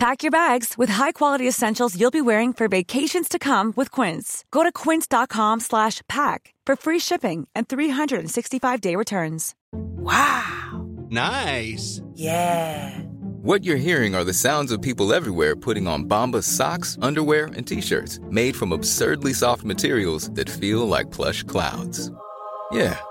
Pack your bags with high-quality essentials you'll be wearing for vacations to come with Quince. Go to quince.com slash pack for free shipping and 365-day returns. Wow. Nice. Yeah. What you're hearing are the sounds of people everywhere putting on Bombas socks, underwear, and t-shirts made from absurdly soft materials that feel like plush clouds. Yeah,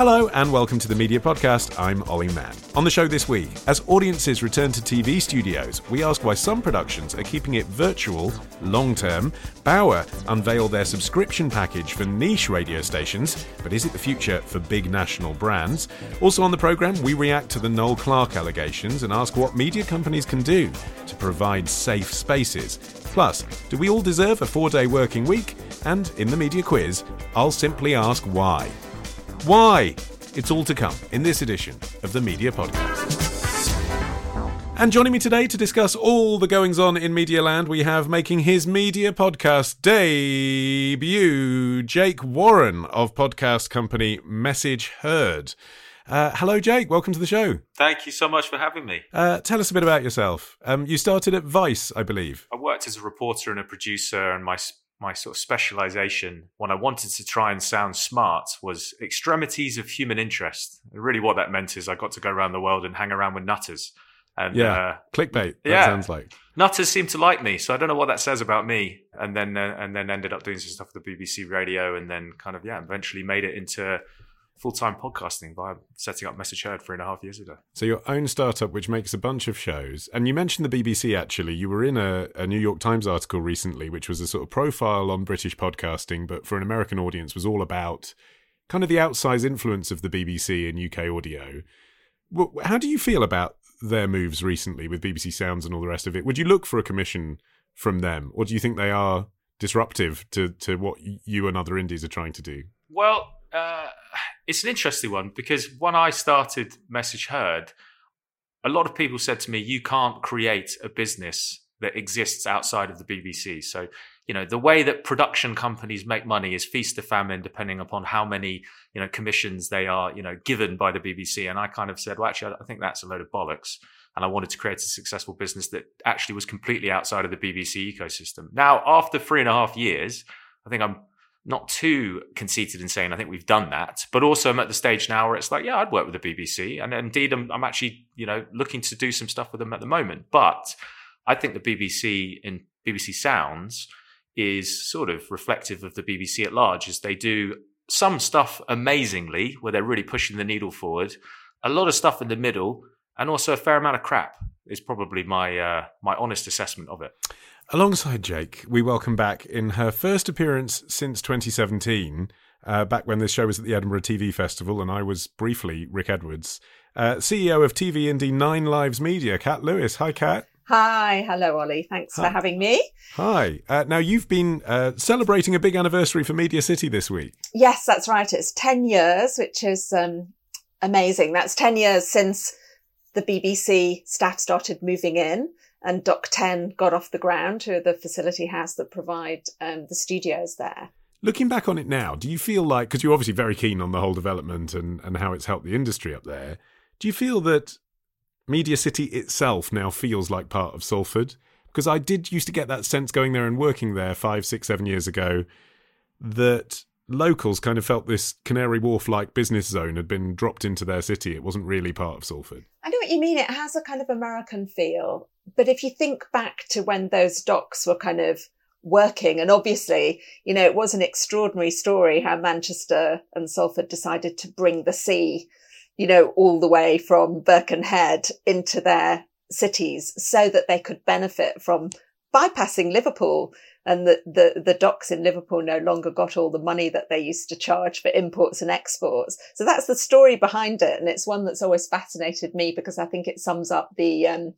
Hello and welcome to the Media Podcast. I'm Olly Mann. On the show this week, as audiences return to TV studios, we ask why some productions are keeping it virtual long term. Bauer unveil their subscription package for niche radio stations, but is it the future for big national brands? Also on the programme, we react to the Noel Clarke allegations and ask what media companies can do to provide safe spaces. Plus, do we all deserve a four day working week? And in the media quiz, I'll simply ask why. Why? It's all to come in this edition of the Media Podcast. And joining me today to discuss all the goings on in Media Land, we have making his Media Podcast debut, Jake Warren of podcast company Message Heard. Uh, hello, Jake. Welcome to the show. Thank you so much for having me. Uh, tell us a bit about yourself. Um, you started at Vice, I believe. I worked as a reporter and a producer, and my my sort of specialization when I wanted to try and sound smart was extremities of human interest. And really, what that meant is I got to go around the world and hang around with nutters. And Yeah, uh, clickbait. That yeah. sounds like. nutters seem to like me, so I don't know what that says about me. And then uh, and then ended up doing some stuff with the BBC Radio, and then kind of yeah, eventually made it into full time podcasting by setting up Message Heard three and a half years ago. So your own startup, which makes a bunch of shows, and you mentioned the BBC. Actually, you were in a, a New York Times article recently, which was a sort of profile on British podcasting, but for an American audience, was all about kind of the outsized influence of the BBC in UK audio. How do you feel about their moves recently with BBC Sounds and all the rest of it? Would you look for a commission from them, or do you think they are disruptive to to what you and other indies are trying to do? Well, uh, it's an interesting one because when I started Message Heard, a lot of people said to me, "You can't create a business that exists outside of the BBC." So, you know, the way that production companies make money is feast or famine, depending upon how many you know commissions they are you know given by the BBC. And I kind of said, "Well, actually, I think that's a load of bollocks." And I wanted to create a successful business that actually was completely outside of the BBC ecosystem. Now, after three and a half years, I think I'm not too conceited in saying I think we've done that, but also I'm at the stage now where it's like, yeah, I'd work with the BBC, and indeed I'm, I'm actually you know looking to do some stuff with them at the moment. But I think the BBC in BBC Sounds is sort of reflective of the BBC at large, as they do some stuff amazingly where they're really pushing the needle forward, a lot of stuff in the middle, and also a fair amount of crap. Is probably my uh, my honest assessment of it. Alongside Jake, we welcome back in her first appearance since 2017, uh, back when this show was at the Edinburgh TV Festival, and I was briefly Rick Edwards, uh, CEO of TV Indie Nine Lives Media, Cat Lewis. Hi, Cat. Hi, hello, Olly. Thanks Hi. for having me. Hi. Uh, now, you've been uh, celebrating a big anniversary for Media City this week. Yes, that's right. It's 10 years, which is um, amazing. That's 10 years since the BBC staff started moving in and dock10 got off the ground, who are the facility house that provide um, the studios there. Looking back on it now, do you feel like, because you're obviously very keen on the whole development and, and how it's helped the industry up there, do you feel that Media City itself now feels like part of Salford? Because I did used to get that sense going there and working there five, six, seven years ago that locals kind of felt this Canary Wharf like business zone had been dropped into their city. It wasn't really part of Salford. I know what you mean. It has a kind of American feel. But if you think back to when those docks were kind of working, and obviously, you know, it was an extraordinary story how Manchester and Salford decided to bring the sea, you know, all the way from Birkenhead into their cities so that they could benefit from bypassing Liverpool and the, the, the docks in Liverpool no longer got all the money that they used to charge for imports and exports. So that's the story behind it. And it's one that's always fascinated me because I think it sums up the, um,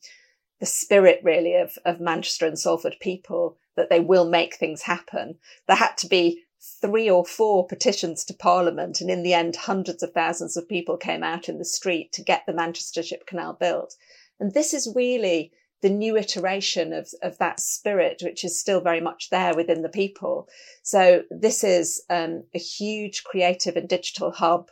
the spirit really of, of Manchester and Salford people that they will make things happen. There had to be three or four petitions to Parliament, and in the end, hundreds of thousands of people came out in the street to get the Manchester Ship Canal built. And this is really the new iteration of, of that spirit, which is still very much there within the people. So this is um, a huge creative and digital hub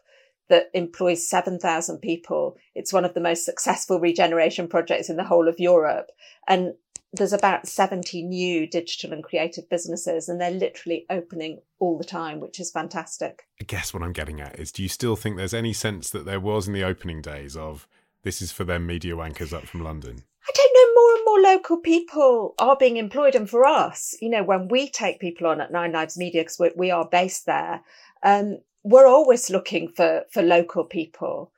that employs 7,000 people. It's one of the most successful regeneration projects in the whole of Europe. And there's about 70 new digital and creative businesses and they're literally opening all the time, which is fantastic. I guess what I'm getting at is do you still think there's any sense that there was in the opening days of this is for them media wankers up from London? I don't know, more and more local people are being employed. And for us, you know, when we take people on at Nine Lives Media, because we, we, are based there, um, we're always looking for, for local people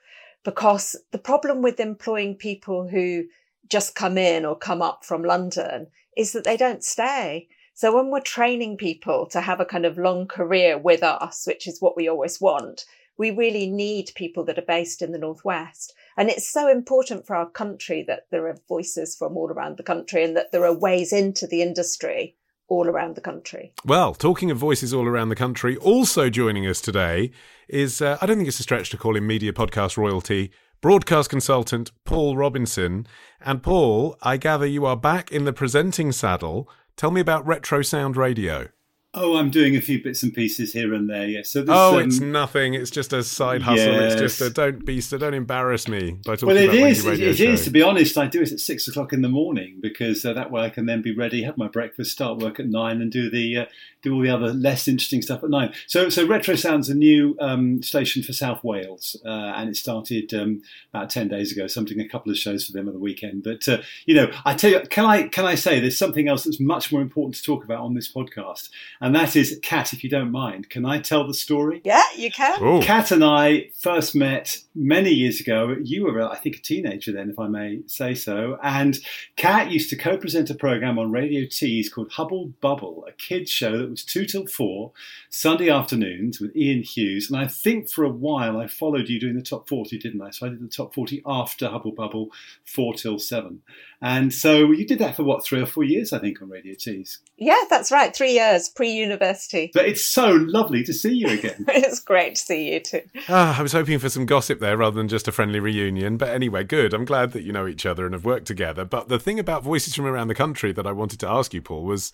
because the problem with employing people who just come in or come up from London is that they don't stay. So when we're training people to have a kind of long career with us, which is what we always want, we really need people that are based in the Northwest. And it's so important for our country that there are voices from all around the country and that there are ways into the industry all around the country. Well, talking of voices all around the country, also joining us today is, uh, I don't think it's a stretch to call him media podcast royalty, broadcast consultant Paul Robinson. And Paul, I gather you are back in the presenting saddle. Tell me about Retro Sound Radio. Oh, I'm doing a few bits and pieces here and there. Yeah. So oh, um, it's nothing. It's just a side hustle. Yes. It's just a don't be so don't embarrass me by talking well, it about is. It, it is. To be honest, I do it at six o'clock in the morning because uh, that way I can then be ready, have my breakfast, start work at nine, and do the uh, do all the other less interesting stuff at nine. So, so Retro Sound's a new um, station for South Wales, uh, and it started um, about ten days ago. Something a couple of shows for them on the weekend. But uh, you know, I tell you, can I can I say there's something else that's much more important to talk about on this podcast, and that is cat Kat, if you don't mind, can I tell the story? Yeah, you can. Ooh. Cat and I first met many years ago. You were, I think, a teenager then, if I may say so. And Cat used to co present a program on Radio Tees called Hubble Bubble, a kids' show that was two till four, Sunday afternoons with Ian Hughes. And I think for a while I followed you doing the top 40, didn't I? So I did the top 40 after Hubble Bubble, four till seven. And so you did that for what, three or four years, I think, on Radio Tees. Yeah, that's right. Three years pre university. But it's so lovely to see you again. it's great to see you too. Ah, I was hoping for some gossip there rather than just a friendly reunion. But anyway, good. I'm glad that you know each other and have worked together. But the thing about Voices from Around the Country that I wanted to ask you, Paul, was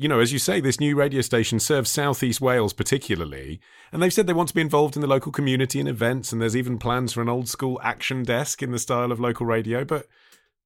you know, as you say, this new radio station serves Southeast Wales particularly, and they've said they want to be involved in the local community and events, and there's even plans for an old school action desk in the style of local radio. But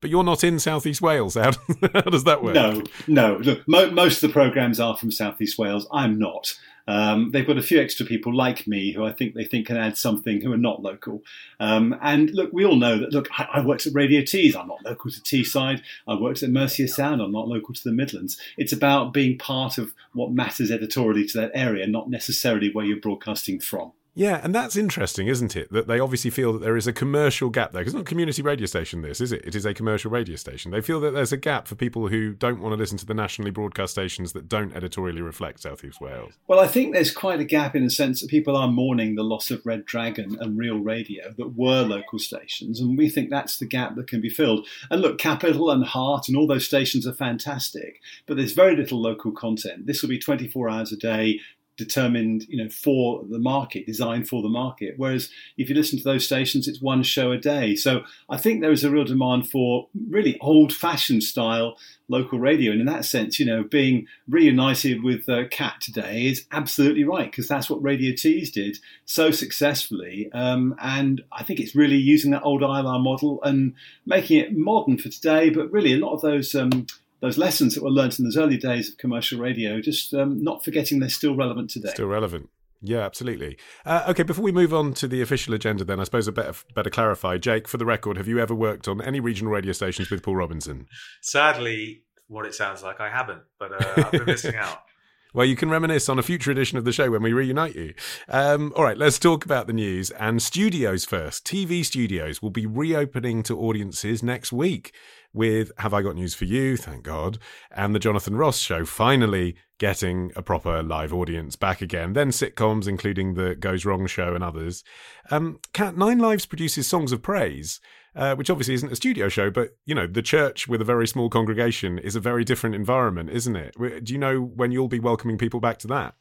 but you're not in Southeast Wales. How, how does that work? No, no. Look, mo- most of the programs are from Southeast Wales. I'm not. Um, they've got a few extra people like me who I think they think can add something who are not local. Um, and look, we all know that. Look, I, I, worked at Radio Tees. I'm not local to Teesside. I worked at Mercia Sound. I'm not local to the Midlands. It's about being part of what matters editorially to that area, not necessarily where you're broadcasting from. Yeah, and that's interesting, isn't it? That they obviously feel that there is a commercial gap there. Because it's not a community radio station, this, is it? It is a commercial radio station. They feel that there's a gap for people who don't want to listen to the nationally broadcast stations that don't editorially reflect South East Wales. Well, I think there's quite a gap in the sense that people are mourning the loss of Red Dragon and Real Radio that were local stations. And we think that's the gap that can be filled. And look, Capital and Heart and all those stations are fantastic, but there's very little local content. This will be 24 hours a day, determined, you know, for the market, designed for the market. Whereas if you listen to those stations, it's one show a day. So I think there is a real demand for really old-fashioned style local radio, and in that sense, you know, being reunited with uh, Cat today is absolutely right because that's what Radio Tees did so successfully. Um, and I think it's really using that old ILR model and making it modern for today. But really, a lot of those um, those lessons that were learned in those early days of commercial radio, just um, not forgetting they're still relevant today. Still relevant. Yeah, absolutely. Uh, okay, before we move on to the official agenda, then I suppose I better better clarify. Jake, for the record, have you ever worked on any regional radio stations with Paul Robinson? Sadly, what it sounds like, I haven't, but uh, I've been missing out. Well, you can reminisce on a future edition of the show when we reunite you. Um, all right, let's talk about the news and studios first. TV studios will be reopening to audiences next week. With Have I Got News for You, thank God, and the Jonathan Ross show finally getting a proper live audience back again. Then sitcoms, including the Goes Wrong show and others. Um, Cat, Nine Lives produces Songs of Praise, uh, which obviously isn't a studio show, but you know, the church with a very small congregation is a very different environment, isn't it? Do you know when you'll be welcoming people back to that?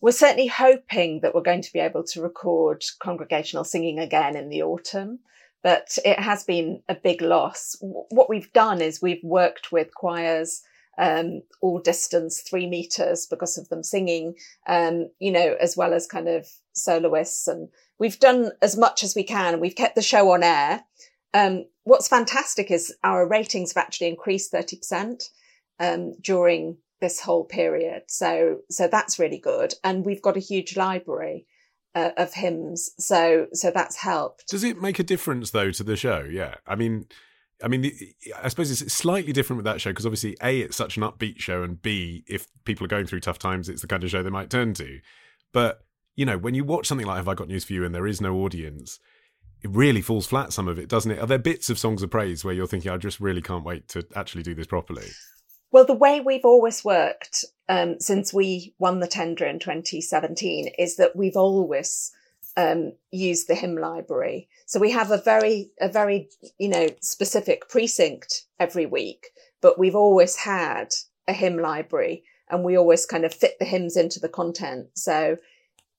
We're certainly hoping that we're going to be able to record congregational singing again in the autumn but it has been a big loss. What we've done is we've worked with choirs um, all distance three meters because of them singing, um, you know, as well as kind of soloists. And we've done as much as we can. We've kept the show on air. Um, what's fantastic is our ratings have actually increased 30% um, during this whole period. So, so that's really good. And we've got a huge library uh, of hymns. So so that's helped. Does it make a difference though to the show? Yeah, I mean. I mean, the, I suppose it's slightly different with that show because obviously, A, it's such an upbeat show, and B, if people are going through tough times, it's the kind of show they might turn to. But, you know, when you watch something like Have I Got News for You and there is no audience, it really falls flat, some of it, doesn't it? Are there bits of Songs of Praise where you're thinking, I just really can't wait to actually do this properly? Well, the way we've always worked um, since we won the tender in 2017 is that we've always um, used the hymn library. So we have a very, a very, you know, specific precinct every week, but we've always had a hymn library and we always kind of fit the hymns into the content. So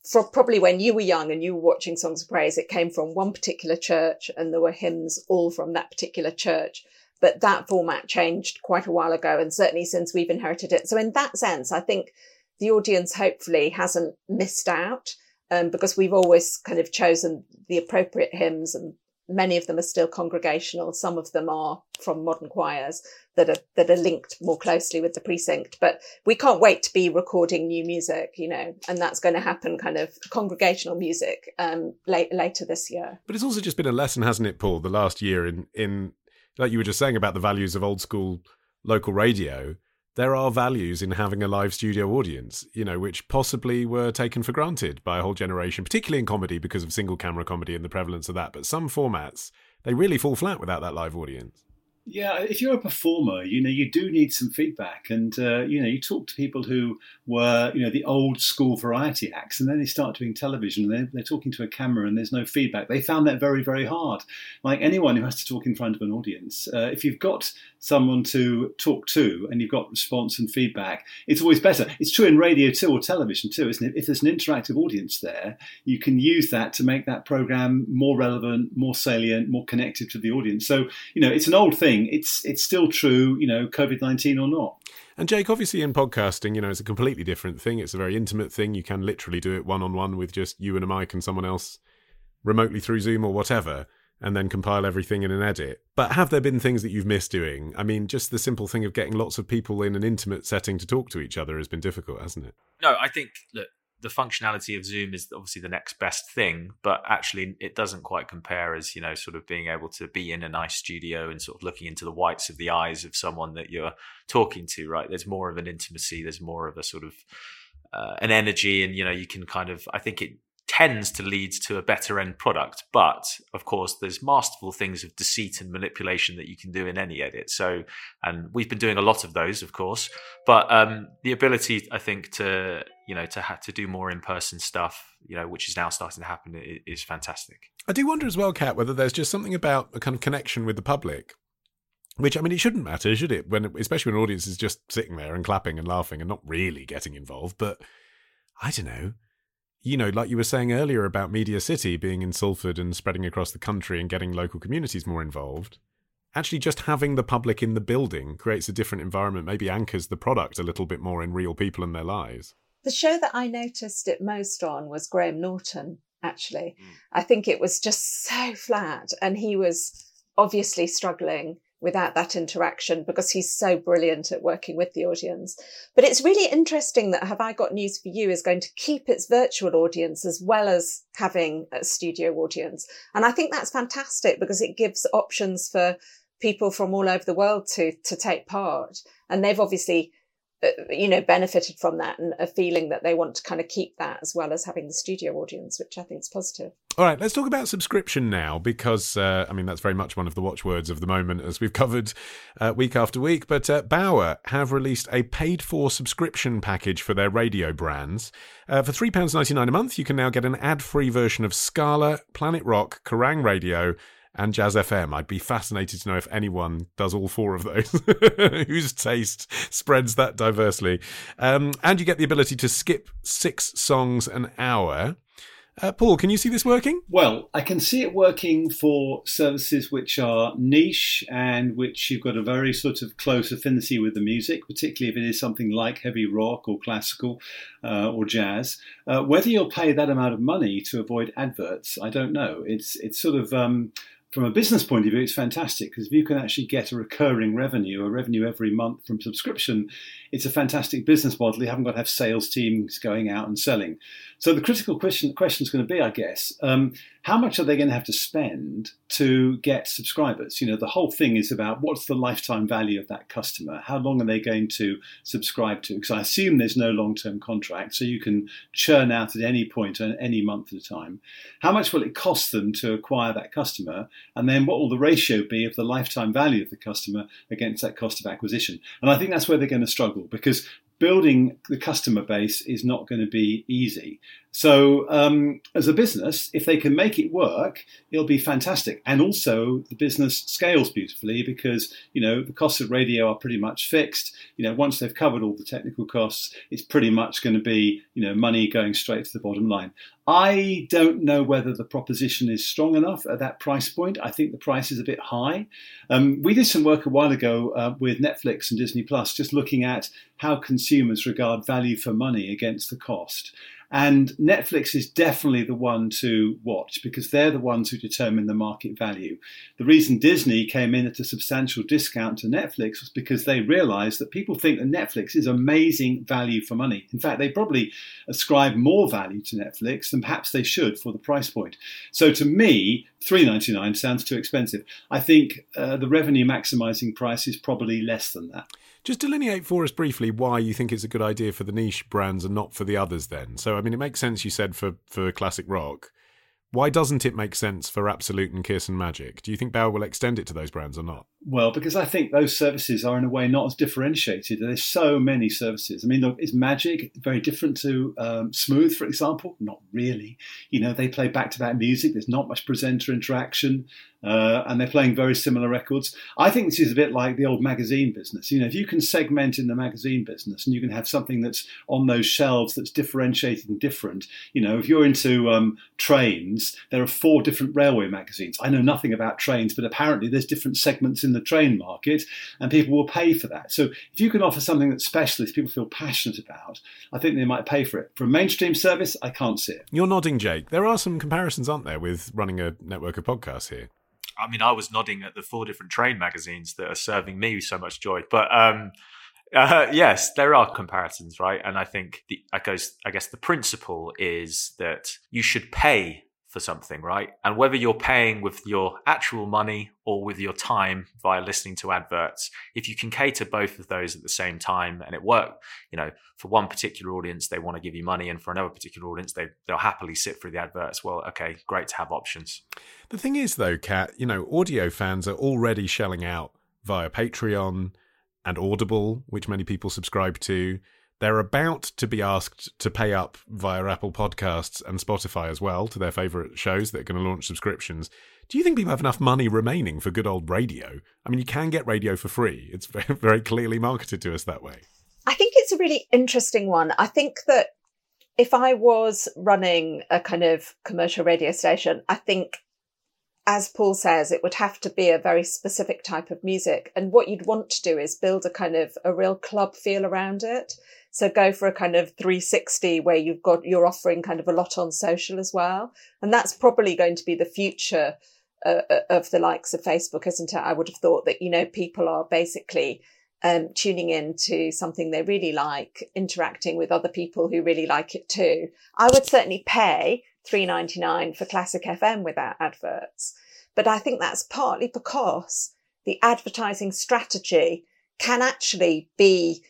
for probably when you were young and you were watching Songs of Praise, it came from one particular church and there were hymns all from that particular church. But that format changed quite a while ago, and certainly since we've inherited it. So, in that sense, I think the audience hopefully hasn't missed out um, because we've always kind of chosen the appropriate hymns, and many of them are still congregational. Some of them are from modern choirs that are that are linked more closely with the precinct. But we can't wait to be recording new music, you know, and that's going to happen kind of congregational music um, late, later this year. But it's also just been a lesson, hasn't it, Paul? The last year in in like you were just saying about the values of old school local radio, there are values in having a live studio audience, you know, which possibly were taken for granted by a whole generation, particularly in comedy because of single camera comedy and the prevalence of that. But some formats, they really fall flat without that live audience. Yeah, if you're a performer, you know you do need some feedback, and uh, you know you talk to people who were you know the old school variety acts, and then they start doing television, and they're, they're talking to a camera, and there's no feedback. They found that very very hard. Like anyone who has to talk in front of an audience, uh, if you've got someone to talk to and you've got response and feedback, it's always better. It's true in radio too or television too, isn't it? If there's an interactive audience there, you can use that to make that program more relevant, more salient, more connected to the audience. So you know it's an old thing thing, it's it's still true, you know, COVID nineteen or not. And Jake, obviously in podcasting, you know, it's a completely different thing. It's a very intimate thing. You can literally do it one on one with just you and a mic and someone else remotely through Zoom or whatever, and then compile everything in an edit. But have there been things that you've missed doing? I mean, just the simple thing of getting lots of people in an intimate setting to talk to each other has been difficult, hasn't it? No, I think look, the functionality of Zoom is obviously the next best thing, but actually it doesn't quite compare as, you know, sort of being able to be in a nice studio and sort of looking into the whites of the eyes of someone that you're talking to, right? There's more of an intimacy, there's more of a sort of uh, an energy, and, you know, you can kind of, I think it tends to lead to a better end product. But of course, there's masterful things of deceit and manipulation that you can do in any edit. So, and we've been doing a lot of those, of course. But um, the ability, I think, to you know to have to do more in person stuff, you know, which is now starting to happen, is fantastic. I do wonder as well, Cat, whether there's just something about a kind of connection with the public which I mean, it shouldn't matter, should it? When especially when an audience is just sitting there and clapping and laughing and not really getting involved. But I don't know you know, like you were saying earlier about Media City being in Salford and spreading across the country and getting local communities more involved, actually just having the public in the building creates a different environment, maybe anchors the product a little bit more in real people and their lives. The show that I noticed it most on was Graham Norton, actually. Mm. I think it was just so flat, and he was obviously struggling without that interaction because he's so brilliant at working with the audience. But it's really interesting that Have I Got News for You is going to keep its virtual audience as well as having a studio audience. And I think that's fantastic because it gives options for people from all over the world to, to take part. And they've obviously you know, benefited from that and a feeling that they want to kind of keep that as well as having the studio audience, which I think is positive. All right, let's talk about subscription now because, uh, I mean, that's very much one of the watchwords of the moment as we've covered uh, week after week. But uh, Bauer have released a paid for subscription package for their radio brands. Uh, for £3.99 a month, you can now get an ad free version of Scala, Planet Rock, Kerrang Radio, and Jazz FM. I'd be fascinated to know if anyone does all four of those, whose taste spreads that diversely. Um, and you get the ability to skip six songs an hour. Uh, Paul, can you see this working? Well, I can see it working for services which are niche and which you've got a very sort of close affinity with the music, particularly if it is something like heavy rock or classical uh, or jazz. Uh, whether you'll pay that amount of money to avoid adverts, I don't know. It's it's sort of um, from a business point of view, it's fantastic because if you can actually get a recurring revenue, a revenue every month from subscription, it's a fantastic business model. You haven't got to have sales teams going out and selling. So the critical question question is going to be, I guess, um, how much are they going to have to spend to get subscribers? You know, the whole thing is about what's the lifetime value of that customer? How long are they going to subscribe to? Because I assume there's no long term contract, so you can churn out at any point, any month at a time. How much will it cost them to acquire that customer? And then what will the ratio be of the lifetime value of the customer against that cost of acquisition? And I think that's where they're going to struggle because building the customer base is not going to be easy. So, um, as a business, if they can make it work, it'll be fantastic. And also, the business scales beautifully because you know the costs of radio are pretty much fixed. You know, once they've covered all the technical costs, it's pretty much going to be you know money going straight to the bottom line. I don't know whether the proposition is strong enough at that price point. I think the price is a bit high. Um, we did some work a while ago uh, with Netflix and Disney Plus, just looking at how consumers regard value for money against the cost. And Netflix is definitely the one to watch because they're the ones who determine the market value. The reason Disney came in at a substantial discount to Netflix was because they realized that people think that Netflix is amazing value for money. In fact, they probably ascribe more value to Netflix than perhaps they should for the price point. So to me, 3.99 sounds too expensive. I think uh, the revenue maximizing price is probably less than that. Just delineate for us briefly why you think it's a good idea for the niche brands and not for the others then. So I mean it makes sense you said for for classic rock. Why doesn't it make sense for Absolute and Kiss and Magic? Do you think Bauer will extend it to those brands or not? Well, because I think those services are in a way not as differentiated. There's so many services. I mean, is Magic very different to um, Smooth, for example? Not really. You know, they play back-to-back music. There's not much presenter interaction. Uh, and they're playing very similar records. I think this is a bit like the old magazine business. You know, if you can segment in the magazine business and you can have something that's on those shelves that's differentiated and different. You know, if you're into um, trains, there are four different railway magazines. I know nothing about trains, but apparently there's different segments in the train market, and people will pay for that. So if you can offer something that's specialist, people feel passionate about, I think they might pay for it. For a mainstream service, I can't see it. You're nodding, Jake. There are some comparisons, aren't there, with running a network of podcasts here? I mean, I was nodding at the four different train magazines that are serving me so much joy. But um, uh, yes, there are comparisons, right? And I think the, I guess I guess the principle is that you should pay for something, right? And whether you're paying with your actual money or with your time via listening to adverts, if you can cater both of those at the same time and it work, you know, for one particular audience, they want to give you money, and for another particular audience, they, they'll happily sit through the adverts. Well, okay, great to have options. The thing is, though, Cat, you know, audio fans are already shelling out via Patreon and Audible, which many people subscribe to. They're about to be asked to pay up via Apple Podcasts and Spotify as well to their favourite shows that are going to launch subscriptions. Do you think people have enough money remaining for good old radio? I mean, you can get radio for free. It's very clearly marketed to us that way. I think it's a really interesting one. I think that if I was running a kind of commercial radio station, I think as Paul says, it would have to be a very specific type of music. And what you'd want to do is build a kind of a real club feel around it. So go for a kind of 360 where you've got, you're offering kind of a lot on social as well. And that's probably going to be the future uh, uh of the likes of Facebook, isn't it? I would have thought that, you know, people are basically um, tuning in to something they really like, interacting with other people who really like it too. I would certainly pay 3.99 for classic FM without adverts. But I think that's partly because the advertising strategy can actually be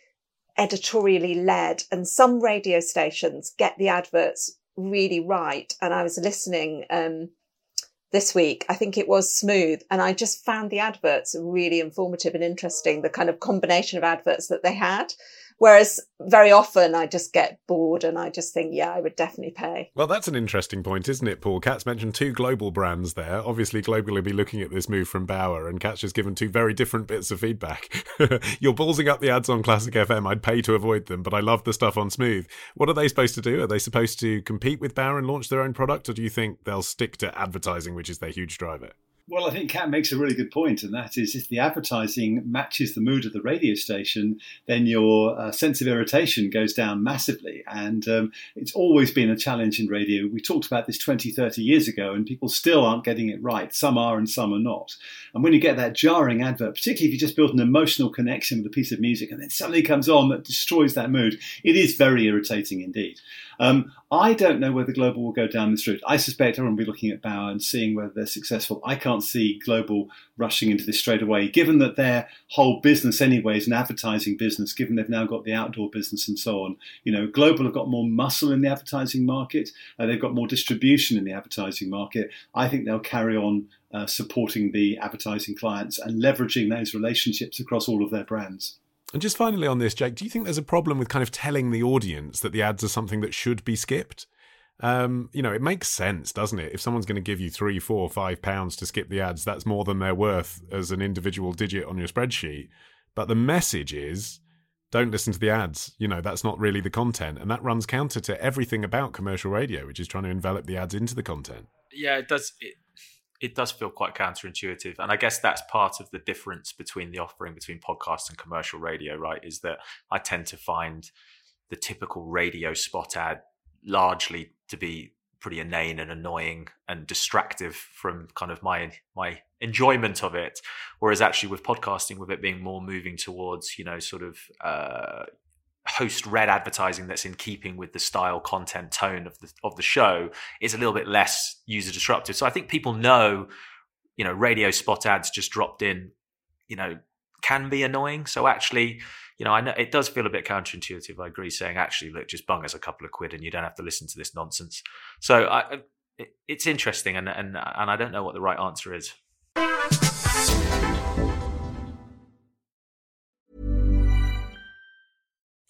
editorially led and some radio stations get the adverts really right. And I was listening, um, this week. I think it was smooth. And I just found the adverts really informative and interesting, the kind of combination of adverts that they had. Whereas very often I just get bored and I just think, yeah, I would definitely pay. Well, that's an interesting point, isn't it, Paul? Cat's mentioned two global brands there. Obviously, globally be looking at this move from Bauer, and Cat's just given two very different bits of feedback. You're ballsing up the ads on Classic FM. I'd pay to avoid them, but I love the stuff on Smooth. What are they supposed to do? Are they supposed to compete with Bauer and launch their own product, or do you think they'll stick to advertising, which is their huge driver? Well, I think Cat makes a really good point, and that is if the advertising matches the mood of the radio station, then your uh, sense of irritation goes down massively. And um, it's always been a challenge in radio. We talked about this 20, 30 years ago, and people still aren't getting it right. Some are and some are not. And when you get that jarring advert, particularly if you just build an emotional connection with a piece of music and then something comes on that destroys that mood, it is very irritating indeed. Um, I don't know whether Global will go down this route. I suspect everyone will be looking at Bauer and seeing whether they're successful. I can't see Global rushing into this straight away, given that their whole business anyway is an advertising business, given they've now got the outdoor business and so on. You know, Global have got more muscle in the advertising market. Uh, they've got more distribution in the advertising market. I think they'll carry on uh, supporting the advertising clients and leveraging those relationships across all of their brands. And just finally on this, Jake, do you think there's a problem with kind of telling the audience that the ads are something that should be skipped? Um, you know, it makes sense, doesn't it? If someone's going to give you three, four, five pounds to skip the ads, that's more than they're worth as an individual digit on your spreadsheet. But the message is don't listen to the ads. You know, that's not really the content. And that runs counter to everything about commercial radio, which is trying to envelop the ads into the content. Yeah, it does. It, it does feel quite counterintuitive. And I guess that's part of the difference between the offering between podcast and commercial radio, right? Is that I tend to find the typical radio spot ad largely to be pretty inane and annoying and distractive from kind of my my enjoyment of it whereas actually with podcasting with it being more moving towards you know sort of uh, host read advertising that's in keeping with the style, content, tone of the of the show is a little bit less user disruptive. So I think people know, you know, radio spot ads just dropped in, you know, can be annoying. So actually, you know, I know it does feel a bit counterintuitive. I agree, saying actually, look, just bung us a couple of quid and you don't have to listen to this nonsense. So I, it's interesting, and and and I don't know what the right answer is.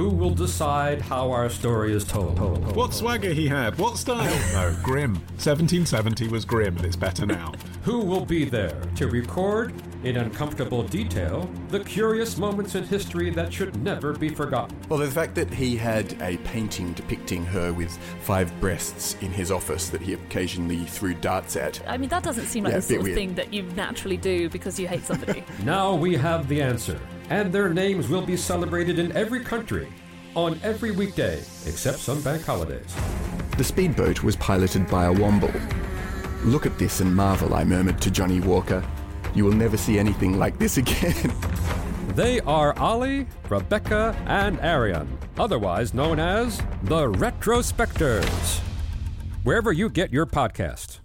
who will decide how our story is told? What swagger he had, what style? no, grim. 1770 was grim, and it's better now. Who will be there to record, in uncomfortable detail, the curious moments in history that should never be forgotten? Well, the fact that he had a painting depicting her with five breasts in his office that he occasionally threw darts at. I mean, that doesn't seem like Yeah, the a bit sort of weird. thing that you naturally do because you hate somebody. Now we have the answer. And their names will be celebrated in every country on every weekday except some bank holidays. The speedboat was piloted by a Womble. Look at this and marvel, I murmured to Johnny Walker. You will never see anything like this again. They are Olly, Rebecca, and Arion, otherwise known as the Retrospectors. Wherever you get your podcast.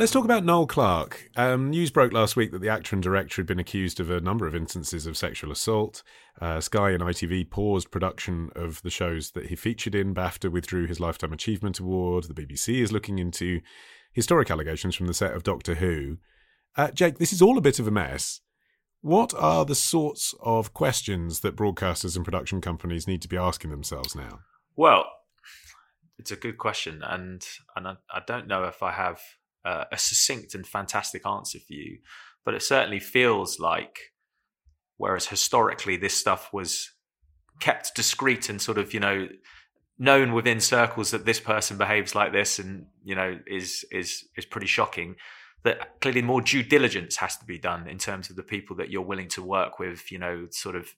Let's talk about Noel Clarke. Um, news broke last week that the actor and director had been accused of a number of instances of sexual assault. Uh, Sky and ITV paused production of the shows that he featured in. BAFTA withdrew his Lifetime Achievement Award. The BBC is looking into historic allegations from the set of Doctor Who. Uh, Jake, this is all a bit of a mess. What are the sorts of questions that broadcasters and production companies need to be asking themselves now? Well, it's a good question, and and I, I don't know if I have uh, a succinct and fantastic answer for you, but it certainly feels like, whereas historically this stuff was kept discreet and sort of you know known within circles that this person behaves like this and you know is is is pretty shocking that clearly more due diligence has to be done in terms of the people that you're willing to work with you know sort of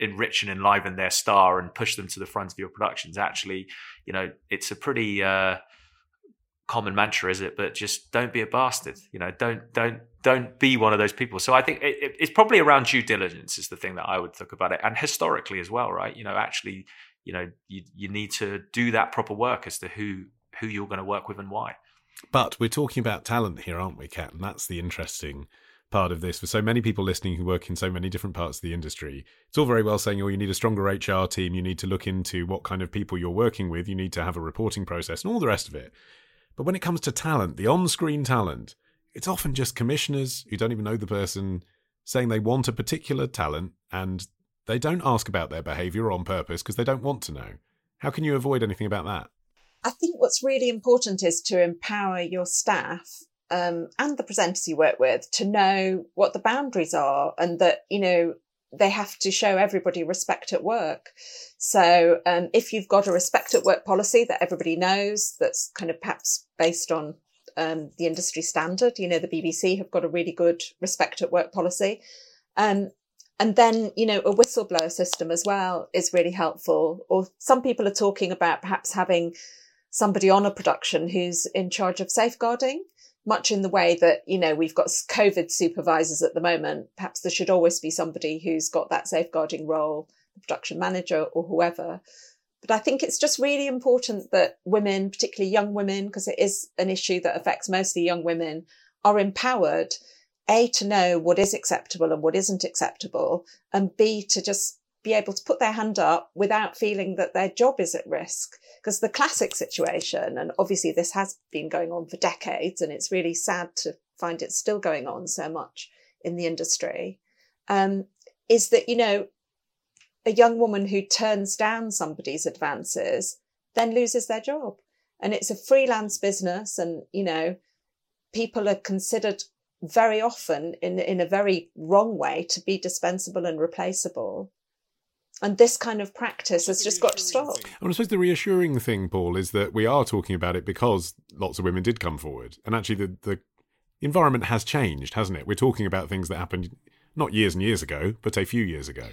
enrich and enliven their star and push them to the front of your productions. Actually you know it's a pretty uh common mantra, is it? But just don't be a bastard. You know, don't don't don't be one of those people. So I think it, it, it's probably around due diligence is the thing that I would think about it, and historically as well, right? You know, actually, you know, you you need to do that proper work as to who who you're going to work with and why. But we're talking about talent here, aren't we, Cat? And that's the interesting part of this for so many people listening who work in so many different parts of the industry. It's all very well saying, oh, you need a stronger HR team, you need to look into what kind of people you're working with, you need to have a reporting process, and all the rest of it. But when it comes to talent, the on screen talent, it's often just commissioners who don't even know the person saying they want a particular talent and they don't ask about their behavior on purpose because they don't want to know. How can you avoid anything about that? I think what's really important is to empower your staff um, and the presenters you work with to know what the boundaries are and that, you know, they have to show everybody respect at work. So um, if you've got a respect at work policy that everybody knows, that's kind of perhaps based on um, the industry standard, you know, the BBC have got a really good respect at work policy. Um, and then, you know, a whistleblower system as well is really helpful. Or some people are talking about perhaps having somebody on a production who's in charge of safeguarding much in the way that, you know, we've got COVID supervisors at the moment. Perhaps there should always be somebody who's got that safeguarding role, the production manager or whoever. But I think it's just really important that women, particularly young women, because it is an issue that affects mostly young women, are empowered, A, to know what is acceptable and what isn't acceptable, and B, to just be able to put their hand up without feeling that their job is at risk. Because the classic situation, and obviously this has been going on for decades, and it's really sad to find it still going on so much in the industry, um, is that, you know, a young woman who turns down somebody's advances then loses their job. And it's a freelance business, and, you know, people are considered very often in, in a very wrong way to be dispensable and replaceable and this kind of practice has just got to stop. I suppose the reassuring thing, Paul, is that we are talking about it because lots of women did come forward, and actually the the environment has changed, hasn't it? We're talking about things that happened not years and years ago, but a few years ago.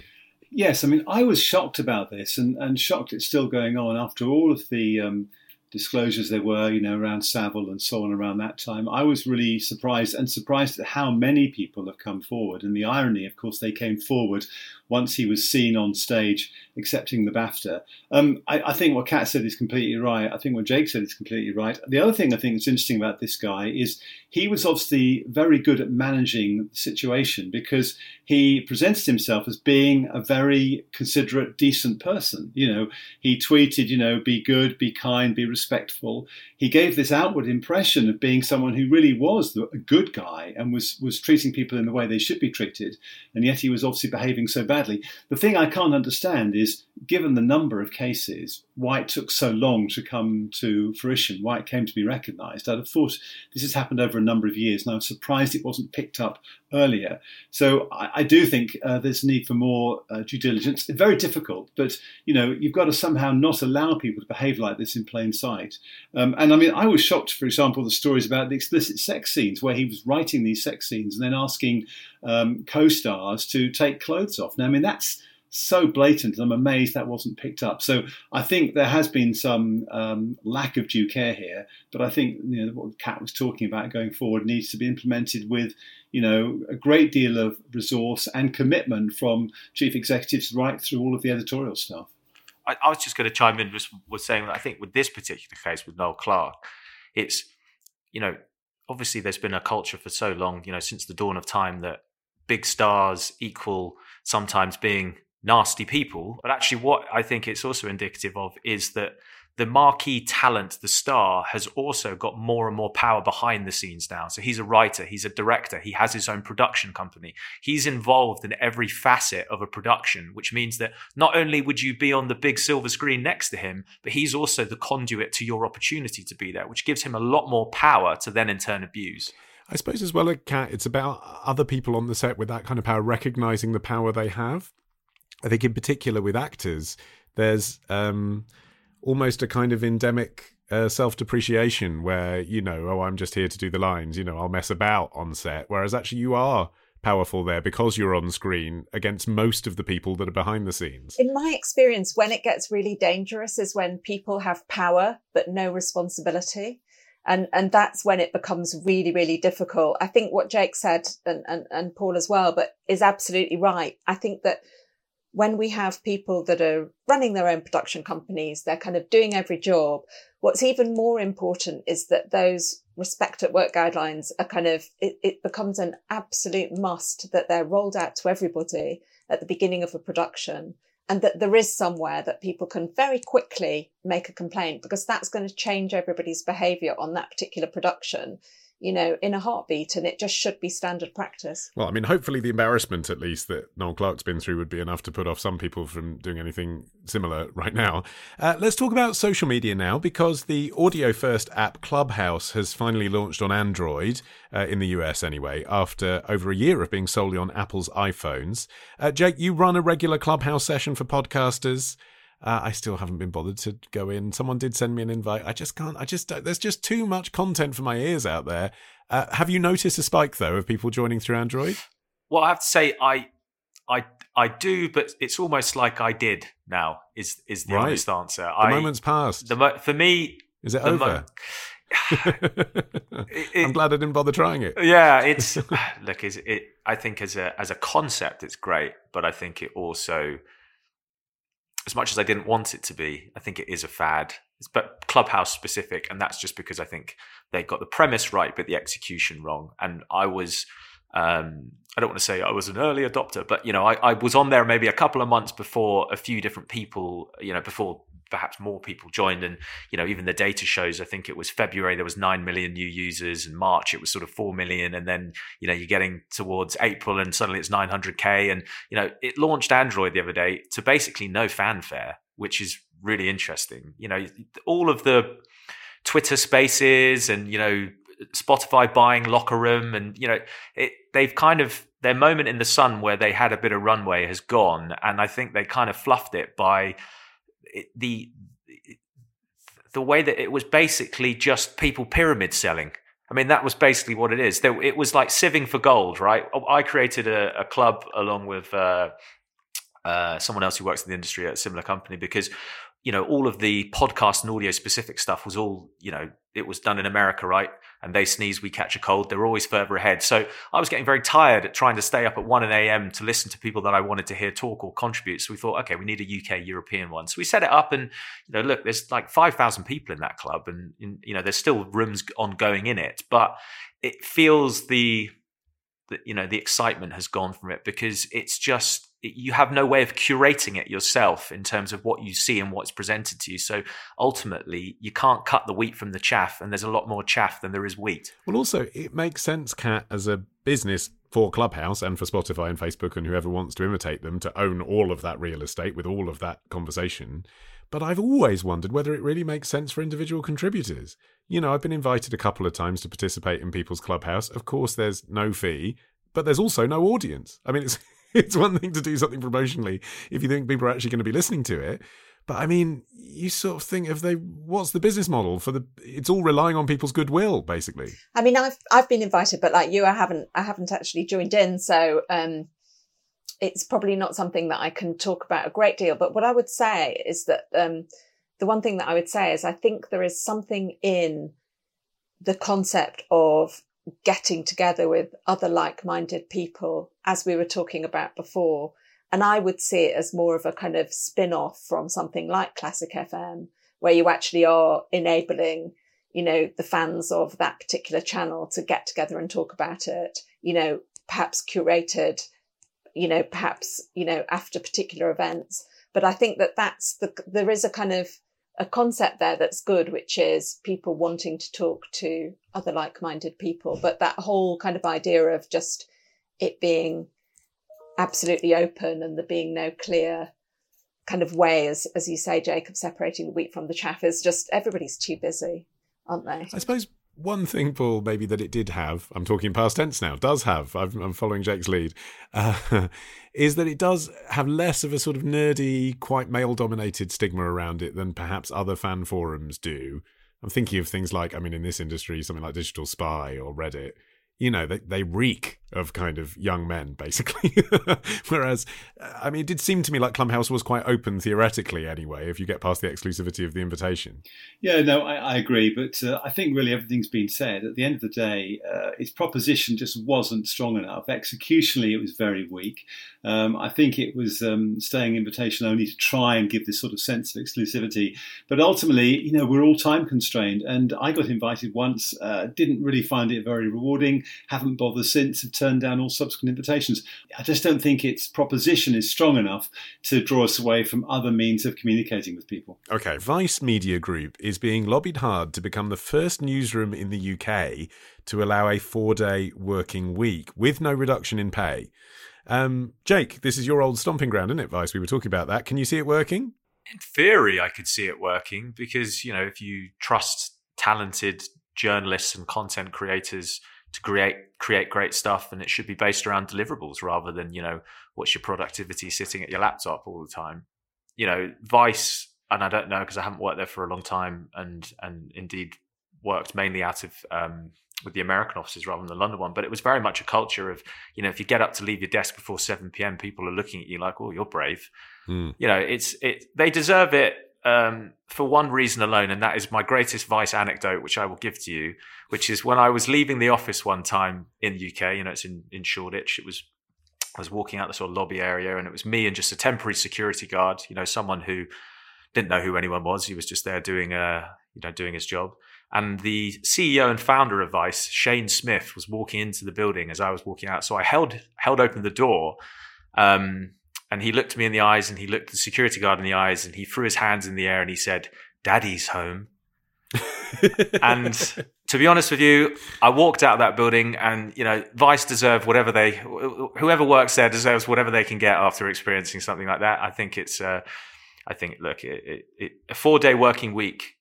Yes, I mean, I was shocked about this, and, and shocked it's still going on after all of the um, disclosures there were, you know, around Savile and so on around that time. I was really surprised and surprised at how many people have come forward. And the irony, of course, they came forward once he was seen on stage accepting the BAFTA. Um, I, I, think what Cat said is completely right. I think what Jake said is completely right. The other thing I think is interesting about this guy is he was obviously very good at managing the situation because he presented himself as being a very considerate, decent person. You know, he tweeted, you know, be good, be kind, be respectful. He gave this outward impression of being someone who really was a good guy and was was treating people in the way they should be treated, and yet he was obviously behaving so badly. The thing I can't understand is given the number of cases, why it took so long to come to fruition, why it came to be recognised. I'd have thought this has happened over a number of years, and I'm surprised it wasn't picked up earlier. So I, I do think uh, there's need for more uh, due diligence. It's very difficult, but you know you've got to somehow not allow people to behave like this in plain sight. Um, and I mean, I was shocked, for example, the stories about the explicit sex scenes where he was writing these sex scenes and then asking um, co-stars to take clothes off. Now, I mean that's so blatant, I'm amazed that wasn't picked up. So I think there has been some um, lack of due care here, but I think you know what Cat was talking about going forward needs to be implemented with you know a great deal of resource and commitment from chief executives right through all of the editorial staff. I, I was just going to chime in was, was saying that I think with this particular case with Noel Clarke, it's you know obviously there's been a culture for so long, you know, since the dawn of time that big stars equal sometimes being nasty people. But actually, what I think it's also indicative of is that the marquee talent, the star, has also got more and more power behind the scenes now. So he's a writer, he's a director, he has his own production company. He's involved in every facet of a production, which means that not only would you be on the big silver screen next to him, but he's also the conduit to your opportunity to be there, which gives him a lot more power to then in turn abuse. I suppose as well, Cat, it's about other people on the set with that kind of power recognizing the power they have. I think in particular with actors, there's um, almost a kind of endemic uh, self depreciation where, you know, oh, I'm just here to do the lines, you know, I'll mess about on set. Whereas actually you are powerful there because you're on screen against most of the people that are behind the scenes. In my experience, when it gets really dangerous is when people have power but no responsibility. And, and that's when it becomes really, really difficult. I think what Jake said and, and, and Paul as well, but is absolutely right. I think that when we have people that are running their own production companies, they're kind of doing every job. What's even more important is that those respect at work guidelines are kind of, it, it becomes an absolute must that they're rolled out to everybody at the beginning of a production and that there is somewhere that people can very quickly make a complaint because that's going to change everybody's behavior on that particular production you know, in a heartbeat, and it just should be standard practice. Well, I mean, hopefully the embarrassment, at least, that Noel Clarke's been through would be enough to put off some people from doing anything similar right now. Uh, let's talk about social media now, because the audio first app Clubhouse has finally launched on Android, uh, in the US anyway, after over a year of being solely on Apple's iPhones. Uh, Jake, you run a regular Clubhouse session for podcasters. Uh, I still haven't been bothered to go in. Someone did send me an invite. I just can't. I just there's just too much content for my ears out there. Uh, have you noticed a spike though of people joining through Android? Well, I have to say I I I do, but it's almost like I did now. Is is the right. honest answer? The I, moment's passed. The mo- for me, is it over? Mo- it, I'm glad I didn't bother trying it. Yeah, it's look. Is it? I think as a as a concept, it's great, but I think it also as much as I didn't want it to be, I think it is a fad. It's but Clubhouse specific, and that's just because I think they got the premise right, but the execution wrong. And I was, um, I don't want to say I was an early adopter, but you know, I, I was on there maybe a couple of months before a few different people, you know, before perhaps more people joined. And you know even the data shows i think it was february there was 9 million new users. And march it was sort of 4 million. And then you know you're getting towards april and suddenly it's 900k and you know it launched android the other day to basically no fanfare which is really interesting. You know all of the twitter spaces and you know spotify buying locker room and you know it, they've kind of their moment in the sun where they had a bit of runway has gone. And i think they kind of fluffed it by the the way that it was basically just people pyramid selling. I mean, that was basically what it is. It was like sieving for gold, right? I created a, a club along with uh, uh, someone else who works in the industry at a similar company because you know, all of the podcast and audio specific stuff was all, you know, it was done in America, right? And they sneeze, we catch a cold. They're always further ahead. So I was getting very tired at trying to stay up at 1 a.m. to listen to people that I wanted to hear talk or contribute. So we thought, okay, we need a UK European one. So we set it up and, you know, look, there's like 5,000 people in that club and, you know, there's still rooms ongoing in it, but it feels the, the, you know, the excitement has gone from it because it's just, you have no way of curating it yourself in terms of what you see and what's presented to you. So ultimately, you can't cut the wheat from the chaff, and there's a lot more chaff than there is wheat. Well, also, it makes sense, Cat, as a business for Clubhouse and for Spotify and Facebook and whoever wants to imitate them to own all of that real estate with all of that conversation. But I've always wondered whether it really makes sense for individual contributors. You know, I've been invited a couple of times to participate in people's Clubhouse. Of course, there's no fee, but there's also no audience. I mean, it's it's one thing to do something promotionally if you think people are actually going to be listening to it. But I mean, you sort of think if they, what's the business model for the? It's all relying on people's goodwill, basically. I mean, I've I've been invited, but like you, I haven't I haven't actually joined in, so um, it's probably not something that I can talk about a great deal. But what I would say is that um, the one thing that I would say is I think there is something in the concept of getting together with other like-minded people, as we were talking about before and I would see it as more of a kind of spin off from something like Classic FM, where you actually are enabling, you know, the fans of that particular channel to get together and talk about it, you know, perhaps curated, you know, perhaps, you know, after particular events. But I think that that's the, there is a kind of a concept there that's good, which is people wanting to talk to other like minded people. But that whole kind of idea of just it being absolutely open and there being no clear kind of way, as as you say, Jacob, separating the wheat from the chaff is just everybody's too busy, aren't they? I suppose one thing, Paul, maybe that it did have, I'm talking past tense now, does have, i am following Jake's lead, uh, is that it does have less of a sort of nerdy, quite male dominated stigma around it than perhaps other fan forums do. I'm thinking of things like, I mean, in this industry, something like Digital Spy or Reddit, you know, they, they reek of kind of young men, basically. Whereas, I mean, it did seem to me like Clubhouse was quite open theoretically, anyway, if you get past the exclusivity of the invitation. Yeah, no, I, I agree. But uh, I think really everything's been said. At the end of the day, uh, its proposition just wasn't strong enough. Executionally, it was very weak. Um, I think it was um, staying invitation only to try and give this sort of sense of exclusivity. But ultimately, you know, we're all time constrained. And I got invited once, uh, didn't really find it very rewarding, haven't bothered since turned down all subsequent invitations. I just don't think its proposition is strong enough to draw us away from other means of communicating with people. Okay, Vice Media Group is being lobbied hard to become the first newsroom in the UK to allow a four day working week with no reduction in pay. Um, Jake, this is your old stomping ground, isn't it, Vice? We were talking about that. Can you see it working? In theory, I could see it working because, you know, if you trust talented journalists and content creators to create create great stuff and it should be based around deliverables rather than you know what's your productivity sitting at your laptop all the time you know vice and i don't know because i haven't worked there for a long time and and indeed worked mainly out of um, with the american offices rather than the london one but it was very much a culture of you know if you get up to leave your desk before 7 p.m people are looking at you like oh you're brave mm. you know it's it they deserve it um, for one reason alone, and that is my greatest vice anecdote, which I will give to you, which is when I was leaving the office one time in the UK. You know, it's in in Shoreditch. It was I was walking out the sort of lobby area, and it was me and just a temporary security guard. You know, someone who didn't know who anyone was. He was just there doing a you know doing his job. And the CEO and founder of Vice, Shane Smith, was walking into the building as I was walking out. So I held held open the door. Um, and he looked me in the eyes and he looked the security guard in the eyes and he threw his hands in the air and he said, Daddy's home. and to be honest with you, I walked out of that building and, you know, Vice deserve whatever they, whoever works there deserves whatever they can get after experiencing something like that. I think it's, uh, I think, look, it, it, it, a four day working week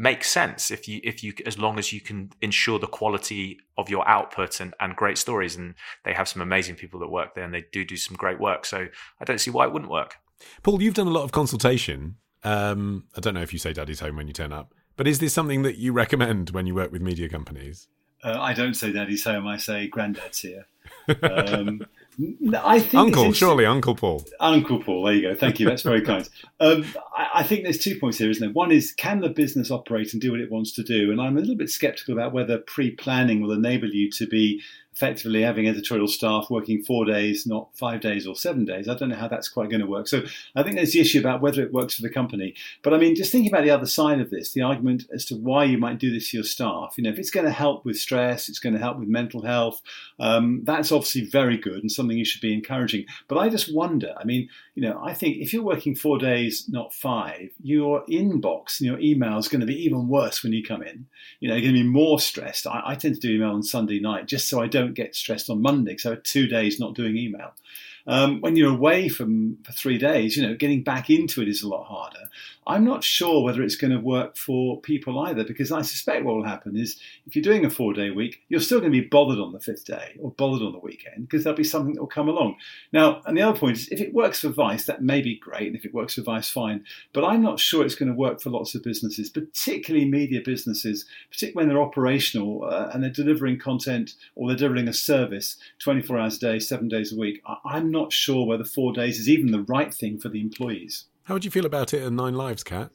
makes sense if you if you as long as you can ensure the quality of your output and, and great stories. And they have some amazing people that work there and they do do some great work. So i don't see why it wouldn't work. Paul you've done a lot of consultation. Um, i don't know if you say daddy's home when you turn up but is this something that you recommend when you work with media companies? Uh, i don't say daddy's home i say granddad's here. Um, I think Uncle, surely Uncle Paul. Uncle Paul, there you go. Thank you. That's very kind. Um, I, I, think there's two points here, isn't there? One is can the business operate and do what it wants to do? And I'm a little bit skeptical about whether pre-planning will enable you to be effectively having editorial staff working four days, not five days or seven days. I don't know how that's quite going to work. So I think there's the issue about whether it works for the company. But I mean, just thinking about the other side of this, the argument as to why you might do this to your staff. You know, if it's going to help with stress, it's going to help with mental health. Um, that's obviously very good and something you should be encouraging. But I just wonder. I mean, you know, I think if you're working four days, not five, your inbox and your email is going to be even worse when you come in. You know, you're going to be more stressed. I, I tend to do email on Sunday night just so I don't don't get stressed on Monday had two days not doing email. Um, when you're away from for three days, you know, getting back into it is a lot harder. I'm not sure whether it's going to work for people either, because I suspect what will happen is if you're doing a four day week, you're still going to be bothered on the fifth day or bothered on the weekend because there'll be something that will come along. Now, and the other point is if it works for Vice, that may be great. And if it works for Vice, fine. But I'm not sure it's going to work for lots of businesses, particularly media businesses, particularly when they're operational uh, and they're delivering content or they're delivering a service 24 hours a day, seven days a week. I'm not sure whether four days is even the right thing for the employees. How would you feel about it in Nine Lives, Cat?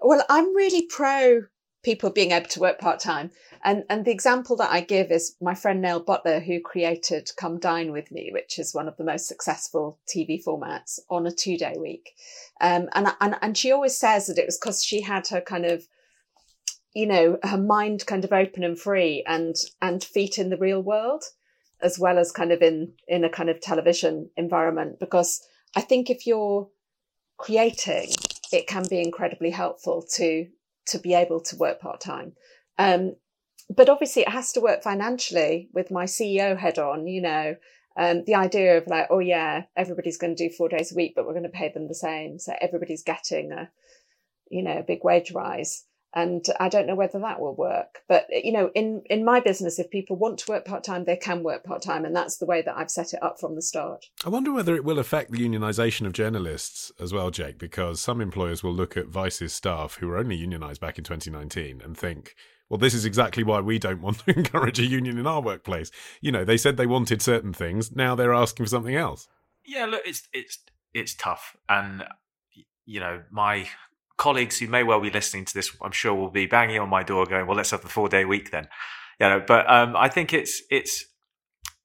Well, I'm really pro people being able to work part time. And and the example that I give is my friend Nell Butler, who created Come Dine with Me, which is one of the most successful TV formats on a two day week. Um, and and and she always says that it was because she had her kind of you know her mind kind of open and free and and feet in the real world as well as kind of in in a kind of television environment because i think if you're creating it can be incredibly helpful to to be able to work part time um, but obviously it has to work financially with my ceo head on you know um, the idea of like oh yeah everybody's going to do four days a week but we're going to pay them the same. So everybody's getting a you know a big wage rise and I don't know whether that will work. But you know, in in my business, if people want to work part time, they can work part time, and that's the way that I've set it up from the start. I wonder whether it will affect the unionisation of journalists as well, Jake, because some employers will look at Vice's staff who were only unionised back in 2019 and think. Well, this is exactly why we don't want to encourage a union in our workplace. You know, they said they wanted certain things. Now they're asking for something else. Yeah, look, it's it's it's tough, and you know, my colleagues who may well be listening to this, I'm sure, will be banging on my door, going, "Well, let's have the four day week then." You know, but um, I think it's it's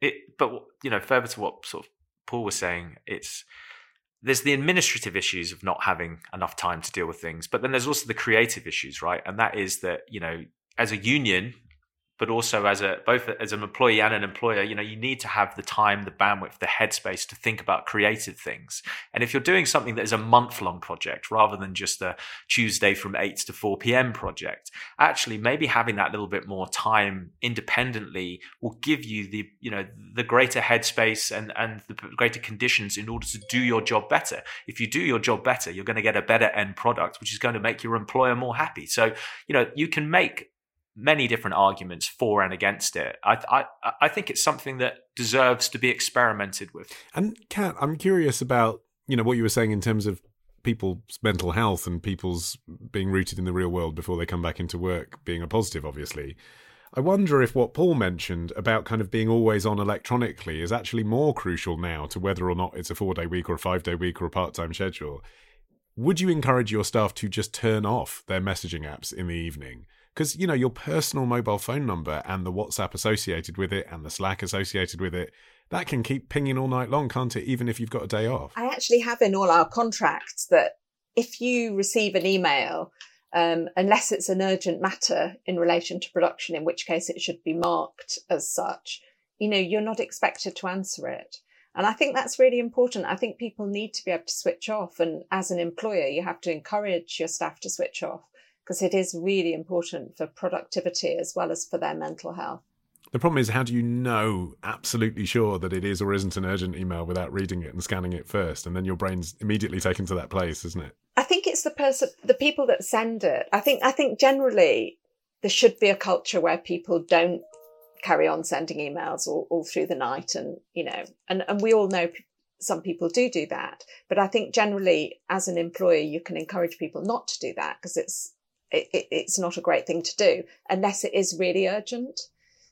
it. But you know, further to what sort of Paul was saying, it's there's the administrative issues of not having enough time to deal with things, but then there's also the creative issues, right? And that is that you know, as a union, but also as a both as an employee and an employer you know you need to have the time the bandwidth the headspace to think about creative things. And if you're doing something that is a month long project rather than just a tuesday from 8 to 4 p.m project actually maybe having that little bit more time independently will give you the you know the greater headspace and and the greater conditions in order to do your job better. If you do your job better you're going to get a better end product which is going to make your employer more happy. So you know you can make many different arguments for and against it. I, I, I think it's something that deserves to be experimented with. And Cat, I'm curious about you know what you were saying in terms of people's mental health and people's being rooted in the real world before they come back into work being a positive, obviously. I wonder if what Paul mentioned about kind of being always on electronically is actually more crucial now to whether or not it's a four day week or a five day week or a part time schedule. Would you encourage your staff to just turn off their messaging apps in the evening? Because you know your personal mobile phone number and the WhatsApp associated with it and the Slack associated with it that can keep pinging all night long, can't it? Even if you've got a day off. I actually have in all our contracts that if you receive an email, um, unless it's an urgent matter in relation to production, in which case it should be marked as such, you know, you're not expected to answer it. And I think that's really important. I think people need to be able to switch off. And as an employer, you have to encourage your staff to switch off because it is really important for productivity as well as for their mental health. The problem is, how do you know absolutely sure that it is or isn't an urgent email without reading it and scanning it first? And then your brain's immediately taken to that place, isn't it? I think it's the person, the people that send it. I think, I think generally there should be a culture where people don't carry on sending emails all, all through the night. And, you know, and, and we all know some people do do that. But I think generally as an employer, you can encourage people not to do that because it's, it, it, it's not a great thing to do unless it is really urgent.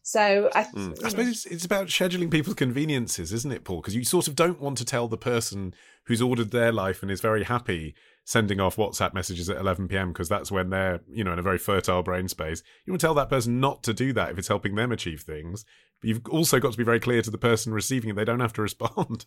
So I, mm. I suppose it's, it's, about scheduling people's conveniences, isn't it, Paul? Because you sort of don't want to tell the person who's ordered their life and is very happy sending off WhatsApp messages at 11 p.m. because that's when they're, you know, in a very fertile brain space. You want to tell that person not to do that if it's helping them achieve things. But you've also got to be very clear to the person receiving it; they don't have to respond.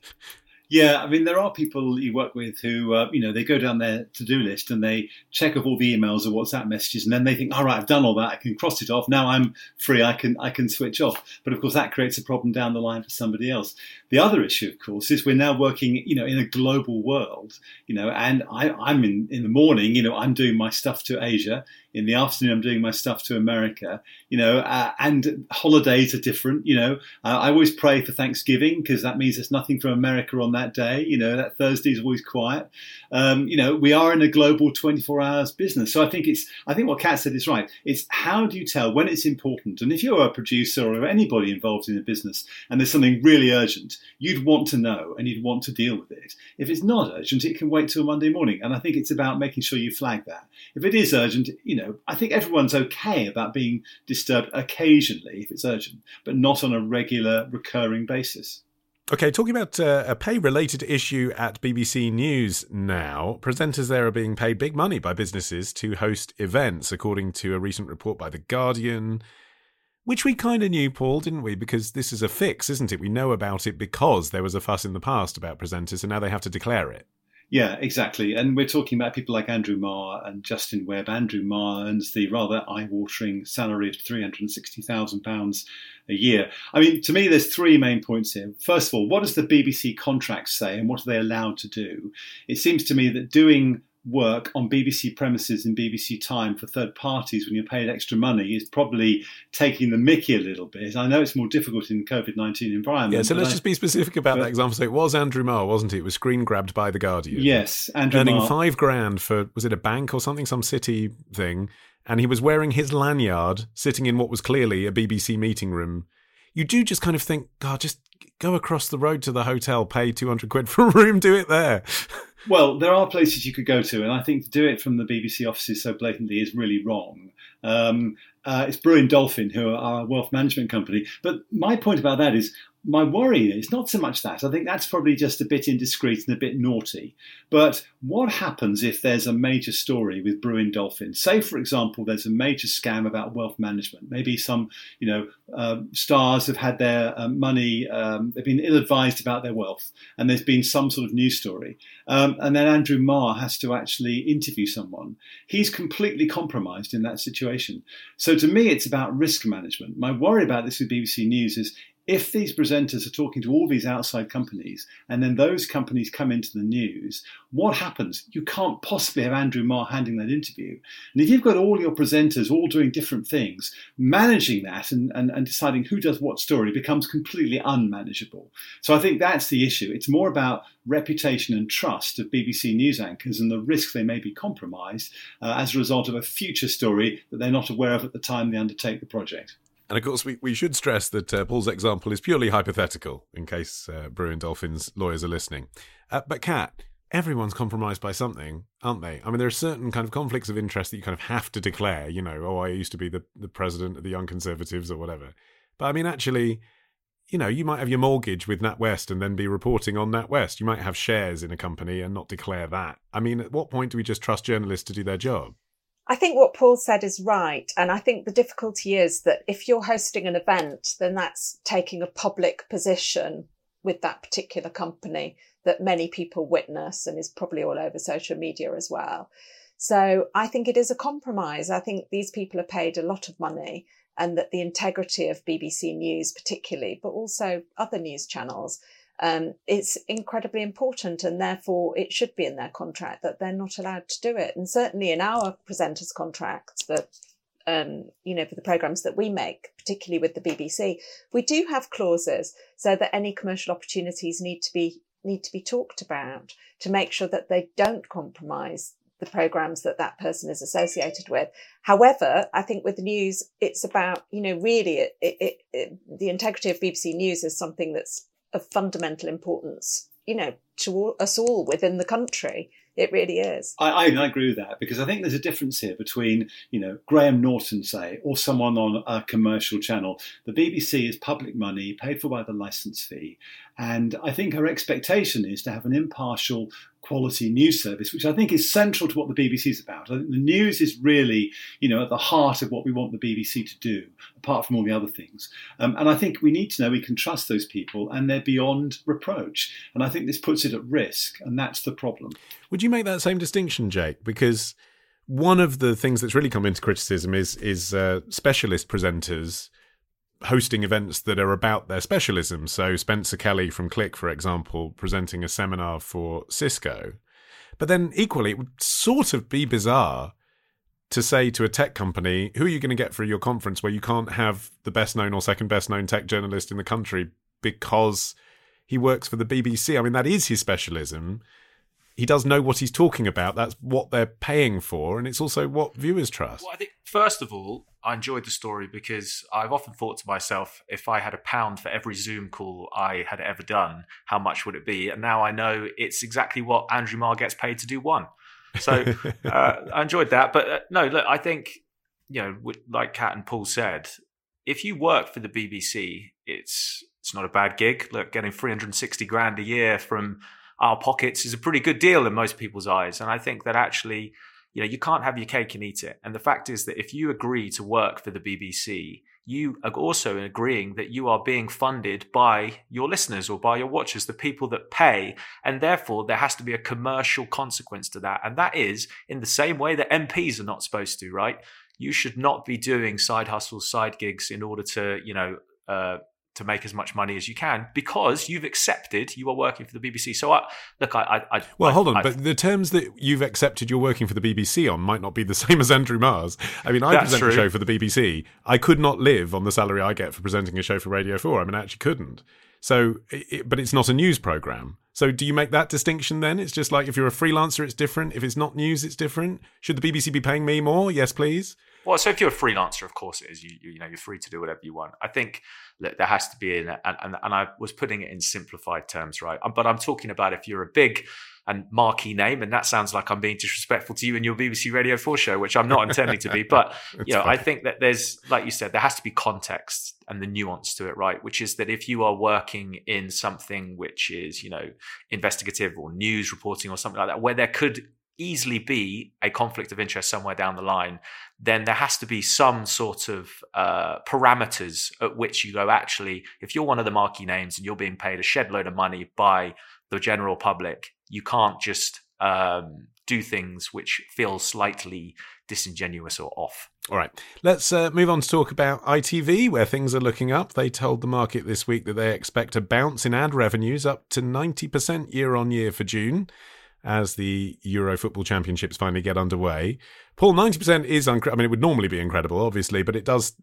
Yeah, I mean, there are people you work with who, uh, you know, they go down their to do list and they check off all the emails or WhatsApp messages, and then they think, all right, I've done all that, I can cross it off. Now I'm free, I can I can switch off. But of course, that creates a problem down the line for somebody else. The other issue, of course, is we're now working, you know, in a global world, you know, and I, I'm in in the morning, you know, I'm doing my stuff to Asia. In the afternoon, I'm doing my stuff to America, you know, uh, and holidays are different, you know. Uh, I always pray for Thanksgiving because that means there's nothing from America on that day, you know, that Thursday is always quiet. Um, you know, we are in a global 24 hours business. So I think it's, I think what Cat said is right. It's how do you tell when it's important? And if you're a producer or anybody involved in a business and there's something really urgent, you'd want to know and you'd want to deal with it. If it's not urgent, it can wait till Monday morning. And I think it's about making sure you flag that. If it is urgent, you know, I think everyone's okay about being disturbed occasionally if it's urgent, but not on a regular, recurring basis. Okay, talking about uh, a pay related issue at BBC News now, presenters there are being paid big money by businesses to host events, according to a recent report by The Guardian, which we kind of knew, Paul, didn't we? Because this is a fix, isn't it? We know about it because there was a fuss in the past about presenters, and now they have to declare it. Yeah, exactly. And we're talking about people like Andrew Marr and Justin Webb. Andrew Marr earns the rather eye-watering salary of £360,000 a year. I mean, to me, there's three main points here. First of all, what does the BBC contract say and what are they allowed to do? It seems to me that doing work on BBC premises in BBC time for third parties when you're paid extra money is probably taking the mickey a little bit. I know it's more difficult in the COVID 19 environment. Yeah, so let's I, just be specific about but, that example. So it was Andrew Marr, wasn't it? It was screen grabbed by The Guardian. Yes, Andrew Earning Marr. five grand for, was it a bank or something, some city thing? And he was wearing his lanyard, sitting in what was clearly a BBC meeting room. You do just kind of think, God, just go across the road to the hotel, pay 200 quid for a room, do it there. Well, there are places you could go to, and I think to do it from the BBC offices so blatantly is really wrong. Um, uh, it's Brewin Dolphin, who are a wealth management company. But my point about that is my worry is not so much that. I think that's probably just a bit indiscreet and a bit naughty. But what happens if there's a major story with Brewin Dolphin? Say, for example, there's a major scam about wealth management. Maybe some, you know, um, stars have had their um, money, um, they've been ill-advised about their wealth, and there's been some sort of news story. Um, and then Andrew Marr has to actually interview someone. He's completely compromised in that situation. So to me, it's about risk management. My worry about this with BBC News is if these presenters are talking to all these outside companies and then those companies come into the news, what happens? You can't possibly have Andrew Marr handing that interview. And if you've got all your presenters all doing different things, managing that and, and, and deciding who does what story becomes completely unmanageable. So I think that's the issue. It's more about reputation and trust of BBC news anchors and the risk they may be compromised uh, as a result of a future story that they're not aware of at the time they undertake the project. And of course, we, we should stress that uh, Paul's example is purely hypothetical, in case uh, Brewin Dolphin's lawyers are listening. Uh, but Cat, everyone's compromised by something, aren't they? I mean, there are certain kind of conflicts of interest that you kind of have to declare. You know, oh, I used to be the, the president of the Young Conservatives or whatever. But I mean, actually, you know, you might have your mortgage with NatWest and then be reporting on NatWest. You might have shares in a company and not declare that. I mean, at what point do we just trust journalists to do their job? I think what Paul said is right. And I think the difficulty is that if you're hosting an event, then that's taking a public position with that particular company that many people witness and is probably all over social media as well. So I think it is a compromise. I think these people are paid a lot of money and that the integrity of BBC News, particularly, but also other news channels, um, it's incredibly important and therefore it should be in their contract that they're not allowed to do it. And certainly in our presenters' contracts that um, you know, for the programs that we make, particularly with the BBC, we do have clauses so that any commercial opportunities need to be need to be talked about to make sure that they don't compromise the programs that that person is associated with. However, I think with news, it's about you know really it, it, it, the integrity of BBC News is something that's of fundamental importance, you know, to all, us all within the country. It really is. I, I, agree with that because I think there's a difference here between, you know, Graham Norton, say, or someone on a commercial channel. The BBC is public money paid for by the license fee. And I think her expectation is to have an impartial quality news service, which I think is central to what the BBC is about. I think the news is really, you know, at the heart of what we want the BBC to do, apart from all the other things. Um, and I think we need to know we can trust those people and they're beyond reproach. And I think this puts it at risk, and that's the problem. Would you make that same distinction, Jake? Because one of the things that's really come into criticism is is uh, specialist presenters hosting events that are about their specialism. So Spencer Kelly from Click, for example, presenting a seminar for Cisco. But then equally, it would sort of be bizarre to say to a tech company, who are you going to get for your conference where you can't have the best known or second best known tech journalist in the country because he works for the BBC? I mean, that is his specialism. He does know what he's talking about. That's what they're paying for. And it's also what viewers trust. Well, I think, first of all, I enjoyed the story because I've often thought to myself, if I had a pound for every Zoom call I had ever done, how much would it be? And now I know it's exactly what Andrew Marr gets paid to do one. So uh, I enjoyed that. But uh, no, look, I think, you know, like Cat and Paul said, if you work for the BBC, it's it's not a bad gig. Look, getting 360 grand a year from our pockets is a pretty good deal in most people's eyes. And I think that actually you know, you can't have your cake and eat it. And the fact is that if you agree to work for the BBC, you are also agreeing that you are being funded by your listeners or by your watchers, the people that pay. And therefore, there has to be a commercial consequence to that. And that is in the same way that MPs are not supposed to, right? You should not be doing side hustles, side gigs in order to, you know, uh, to make as much money as you can because you've accepted you are working for the BBC. So, I, look, I, I well, I, hold on, I, but the terms that you've accepted you're working for the BBC on might not be the same as Andrew Marr's. I mean, I present true. a show for the BBC. I could not live on the salary I get for presenting a show for Radio Four. I mean, I actually couldn't. So, it, but it's not a news program. So, do you make that distinction then? It's just like if you're a freelancer, it's different. If it's not news, it's different. Should the BBC be paying me more? Yes, please. Well, so if you're a freelancer, of course it is. You, you, you know, you're free to do whatever you want. I think that there has to be an, and, and, and I was putting it in simplified terms, right? Um, but I'm talking about if you're a big and marquee name, and that sounds like I'm being disrespectful to you and your BBC Radio 4 show, which I'm not intending to be. But, you know, I think that there's, like you said, there has to be context and the nuance to it, right? Which is that if you are working in something which is, you know, investigative or news reporting or something like that, where there could easily be a conflict of interest somewhere down the line, then there has to be some sort of uh, parameters at which you go, actually, if you're one of the marquee names and you're being paid a shed load of money by the general public, you can't just um, do things which feel slightly disingenuous or off. All right, let's uh, move on to talk about ITV, where things are looking up. They told the market this week that they expect a bounce in ad revenues up to 90% year on year for June as the Euro Football Championships finally get underway. Paul, 90% is, I mean, it would normally be incredible, obviously, but it does,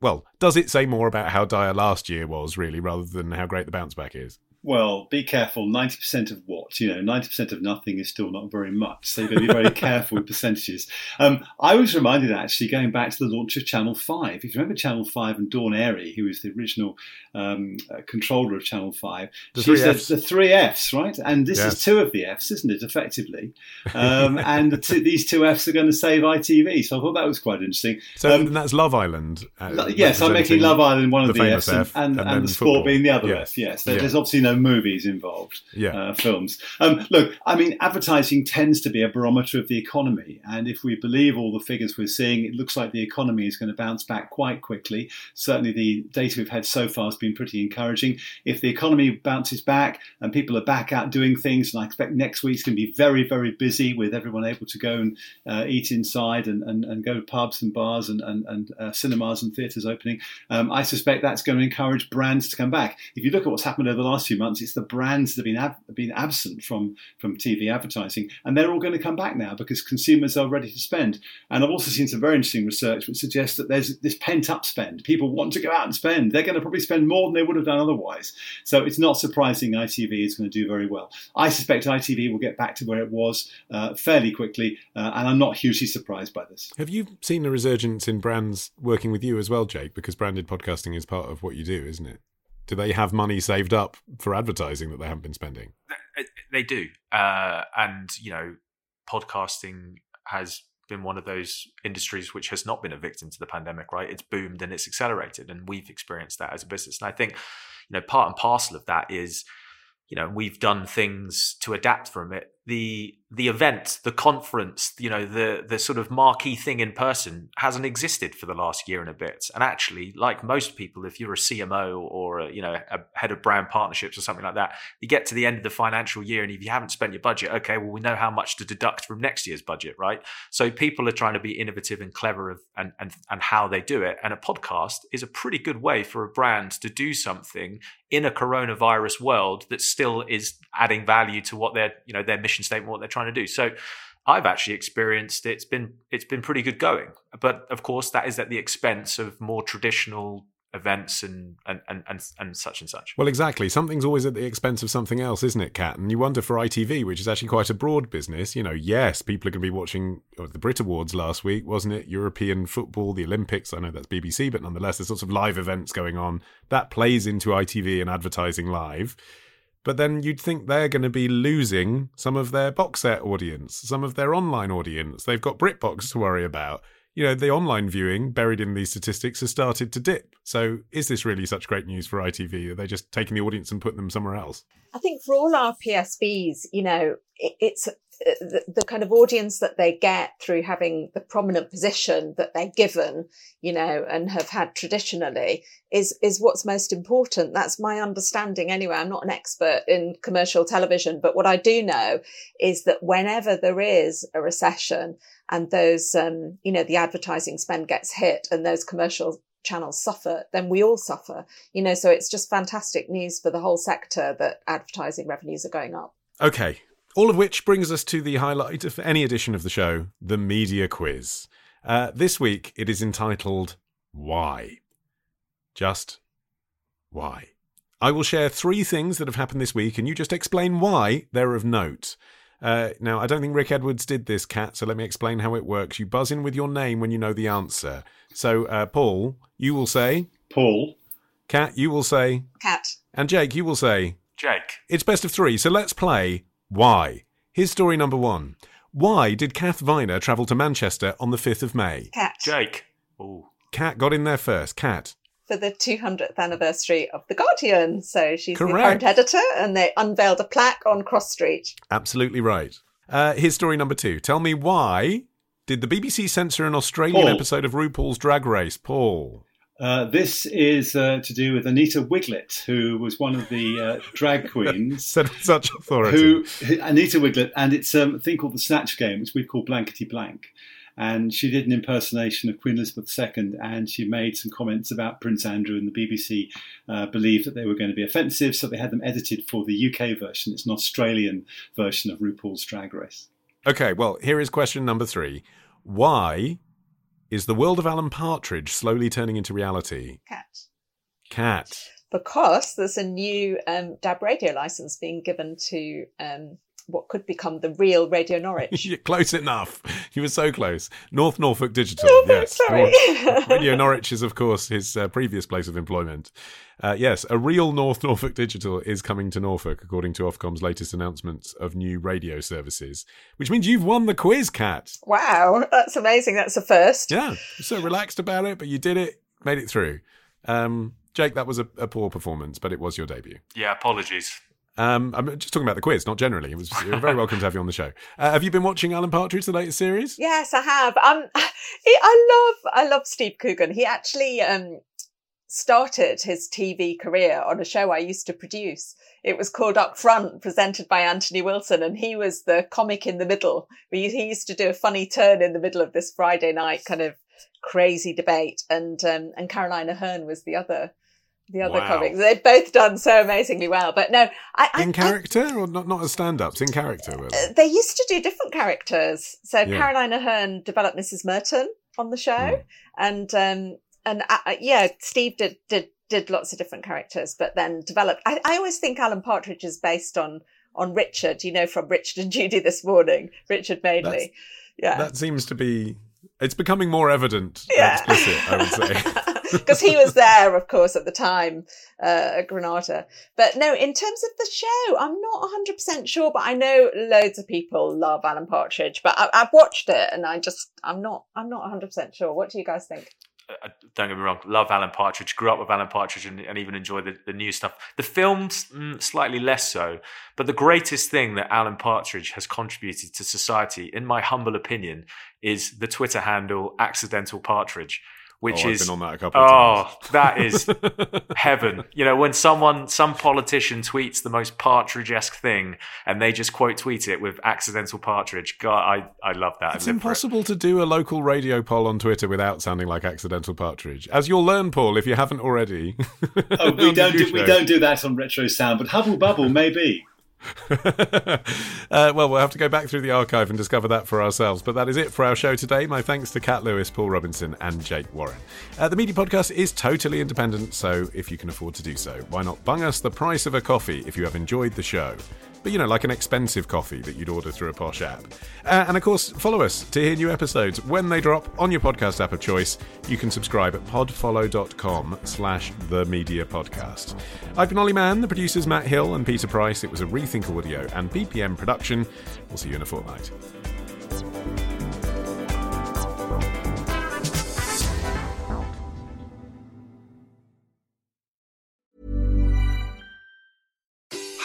well, does it say more about how dire last year was, really, rather than how great the bounce back is? Well, be careful. 90% of what? You know, 90% of nothing is still not very much. So you've got to be very careful with percentages. Um, I was reminded, actually, going back to the launch of Channel 5. If you remember Channel 5 and Dawn Airey, who was the original um, uh, controller of Channel 5, the she said the three Fs, right? And this Yes. is two of the Fs, isn't it, effectively? Um, and the two, these two Fs are going to save ITV. So I thought that was quite interesting. So Um, that's Love Island. uh, Yes, I'm making Love Island one of the, famous Fs, and, F, and, and, then the sport football. being the other Yeah. F. Yes, there, Yeah. there's obviously no movies involved, Yeah. uh, films. Um, look, I mean, advertising tends to be a barometer of the economy, and if we believe all the figures we're seeing, it looks like the economy is going to bounce back quite quickly. Certainly, the data we've had so far has been pretty encouraging. If the economy bounces back and people are back out doing things, and I expect next week's going to be very, very busy with everyone able to go and uh, eat inside and, and, and go to pubs and bars and, and, and uh, cinemas and theatres opening, um, I suspect that's going to encourage brands to come back. If you look at what's happened over the last few months, it's the brands that have been, ab- been absent from, from TV advertising, and they're all going to come back now because consumers are ready to spend. And I've also seen some very interesting research which suggests that there's this pent up spend. People want to go out and spend. They're going to probably spend more than they would have done otherwise. So it's not surprising ITV is going to do very well. I suspect ITV will get back to where it was uh, fairly quickly, uh, and I'm not hugely surprised by this. Have you seen a resurgence in brands working with you as well, Jake? Because branded podcasting is part of what you do, isn't it? Do they have money saved up for advertising that they haven't been spending? They do, uh, and you know, podcasting has been one of those industries which has not been a victim to the pandemic. Right, it's boomed and it's accelerated, and we've experienced that as a business. And I think, you know, part and parcel of that is, you know, we've done things to adapt from it the the event, the conference, you know, the the sort of marquee thing in person hasn't existed for the last year and a bit. And actually, like most people, if you're a CMO or a, you know a head of brand partnerships or something like that, you get to the end of the financial year, and if you haven't spent your budget, okay, well we know how much to deduct from next year's budget, right? So people are trying to be innovative and clever of, and and and how they do it. And a podcast is a pretty good way for a brand to do something in a coronavirus world that still is adding value to what their you know their mission statement, what they're trying to do. So I've actually experienced it's been it's been pretty good going, but of course that is at the expense of more traditional events and and, and, and, and such and such. Well, exactly. Something's always at the expense of something else, isn't it, Cat? And you wonder for ITV, which is actually quite a broad business. You know, yes, people are going to be watching oh, the Brit Awards last week, wasn't it? European football, the Olympics. I know that's BBC, but nonetheless, there's lots of live events going on. That plays into ITV and advertising live. But then you'd think they're going to be losing some of their box set audience, some of their online audience. They've got BritBox to worry about you know, the online viewing buried in these statistics has started to dip. So is this really such great news for ITV? Are they just taking the audience and putting them somewhere else? I think for all our PSBs, you know, it, it's the, kind of audience that they get through having the prominent position that they're given, you know, and have had traditionally is, is what's most important. That's my understanding anyway. I'm not an expert in commercial television, but what I do know is that whenever there is a recession, and those, um, you know, the advertising spend gets hit and those commercial channels suffer, then we all suffer, you know, so it's just fantastic news for the whole sector that advertising revenues are going up. Okay. All of which brings us to the highlight of any edition of the show, the media quiz. Uh, this week it is entitled Why? Just why? I will share three things that have happened this week, and you just explain why they're of note. Uh, now, I don't think Rick Edwards did this, Cat, so let me explain how it works. You buzz in with your name when you know the answer. So, uh, Paul, you will say Paul. Cat, you will say Cat. And Jake, you will say Jake. It's best of three, so let's play Why. Here's story number one. Why did Kath Viner travel to Manchester on the 5th of May? Cat. Jake. Ooh. Cat got in there first. Cat for the 200th anniversary of The Guardian. So she's Correct. the current editor, and they unveiled a plaque on Cross Street. Absolutely right. Uh, here's story number two. Tell me why did the BBC censor an Australian Paul. episode of RuPaul's Drag Race? Paul. Uh, this is uh, to do with Anita Wigl'it, who was one of the uh, drag queens. Said with such authority. Who, Anita Wigl'it, and it's um, a thing called the Snatch Game, which we call Blankety Blank. And she did an impersonation of Queen Elizabeth II, and she made some comments about Prince Andrew. And the BBC uh, believed that they were going to be offensive, so they had them edited for the UK version. It's an Australian version of RuPaul's Drag Race. Okay, well, here is question number three. Why is the world of Alan Partridge slowly turning into reality? Cat. Cat. Because there's a new um, DAB radio license being given to um, what could become the real Radio Norwich. close enough. You were so close. North Norfolk Digital. Norfolk, yes. sorry. North, Radio Norwich is, of course, his uh, previous place of employment. Uh, yes, a real North Norfolk Digital is coming to Norfolk, according to Ofcom's latest announcements of new radio services, which means you've won the quiz, Cat. Wow, that's amazing. That's a first. Yeah, you're so relaxed about it, but you did it, made it through. Um, Jake, that was a, a poor performance, but it was your debut. Yeah, apologies. Um, I'm just talking about the quiz, not generally. It was you're very welcome to have you on the show. Uh, have you been watching Alan Partridge, the latest series? Yes, I have. Um, he, I love, I love Steve Coogan. He actually um started his TV career on a show I used to produce. It was called Up Front, presented by Anthony Wilson, and he was the comic in the middle. He used to do a funny turn in the middle of this Friday night kind of crazy debate, and um, and Caroline Aherne was the other the other Wow. comics. They've both done so amazingly well. But no, I, I In character, or not? Not as stand-ups, in character. were they? they used to do different characters. So Yeah. Caroline Aherne developed Mrs. Merton on the show, Hmm. and um, and uh, uh, yeah, Steve did did did lots of different characters, but then developed. I, I always think Alan Partridge is based on on Richard. You know, from Richard and Judy this morning, Richard Madeley. That's- yeah, That seems to be. It's becoming more evident, Yeah. explicit. I would say. because he was there, of course, at the time uh, at Granada. But no, in terms of the show, I'm not 100% sure, but I know loads of people love Alan Partridge. But I, I've watched it, and I just I'm not I'm not 100% sure. What do you guys think? uh, don't get me wrong, love Alan Partridge, grew up with Alan Partridge, and, and even enjoy the, the new stuff. The films, mm, slightly less so. But the greatest thing that Alan Partridge has contributed to society, in my humble opinion, is the Twitter handle Accidental Partridge which oh, is I've been on that a couple of oh, times. that is heaven. You know, when someone, some politician tweets the most partridge-esque thing, and they just quote tweet it with accidental partridge. God, I, I love that. It's impossible to do a local radio poll on Twitter without sounding like accidental partridge, as you'll learn, Paul, if you haven't already. oh, we don't do, we don't do that on Retro Sound, but Hubble Bubble maybe. uh, well, we'll have to go back through the archive and discover that for ourselves. But that is it for our show today. My thanks to Cat Lewis, Paul Robinson, and Jake Warren. Uh, the Media Podcast is totally independent, so if you can afford to do so, why not bung us the price of a coffee if you have enjoyed the show? But you know, like an expensive coffee that you'd order through a posh app. Uh, and of course, follow us to hear new episodes when they drop on your podcast app of choice. You can subscribe at podfollow.com slash the media podcast. I've been Olly Mann, the producers Matt Hill and Peter Price. It was a Rethink Audio and PPM production. We'll see you in a fortnight.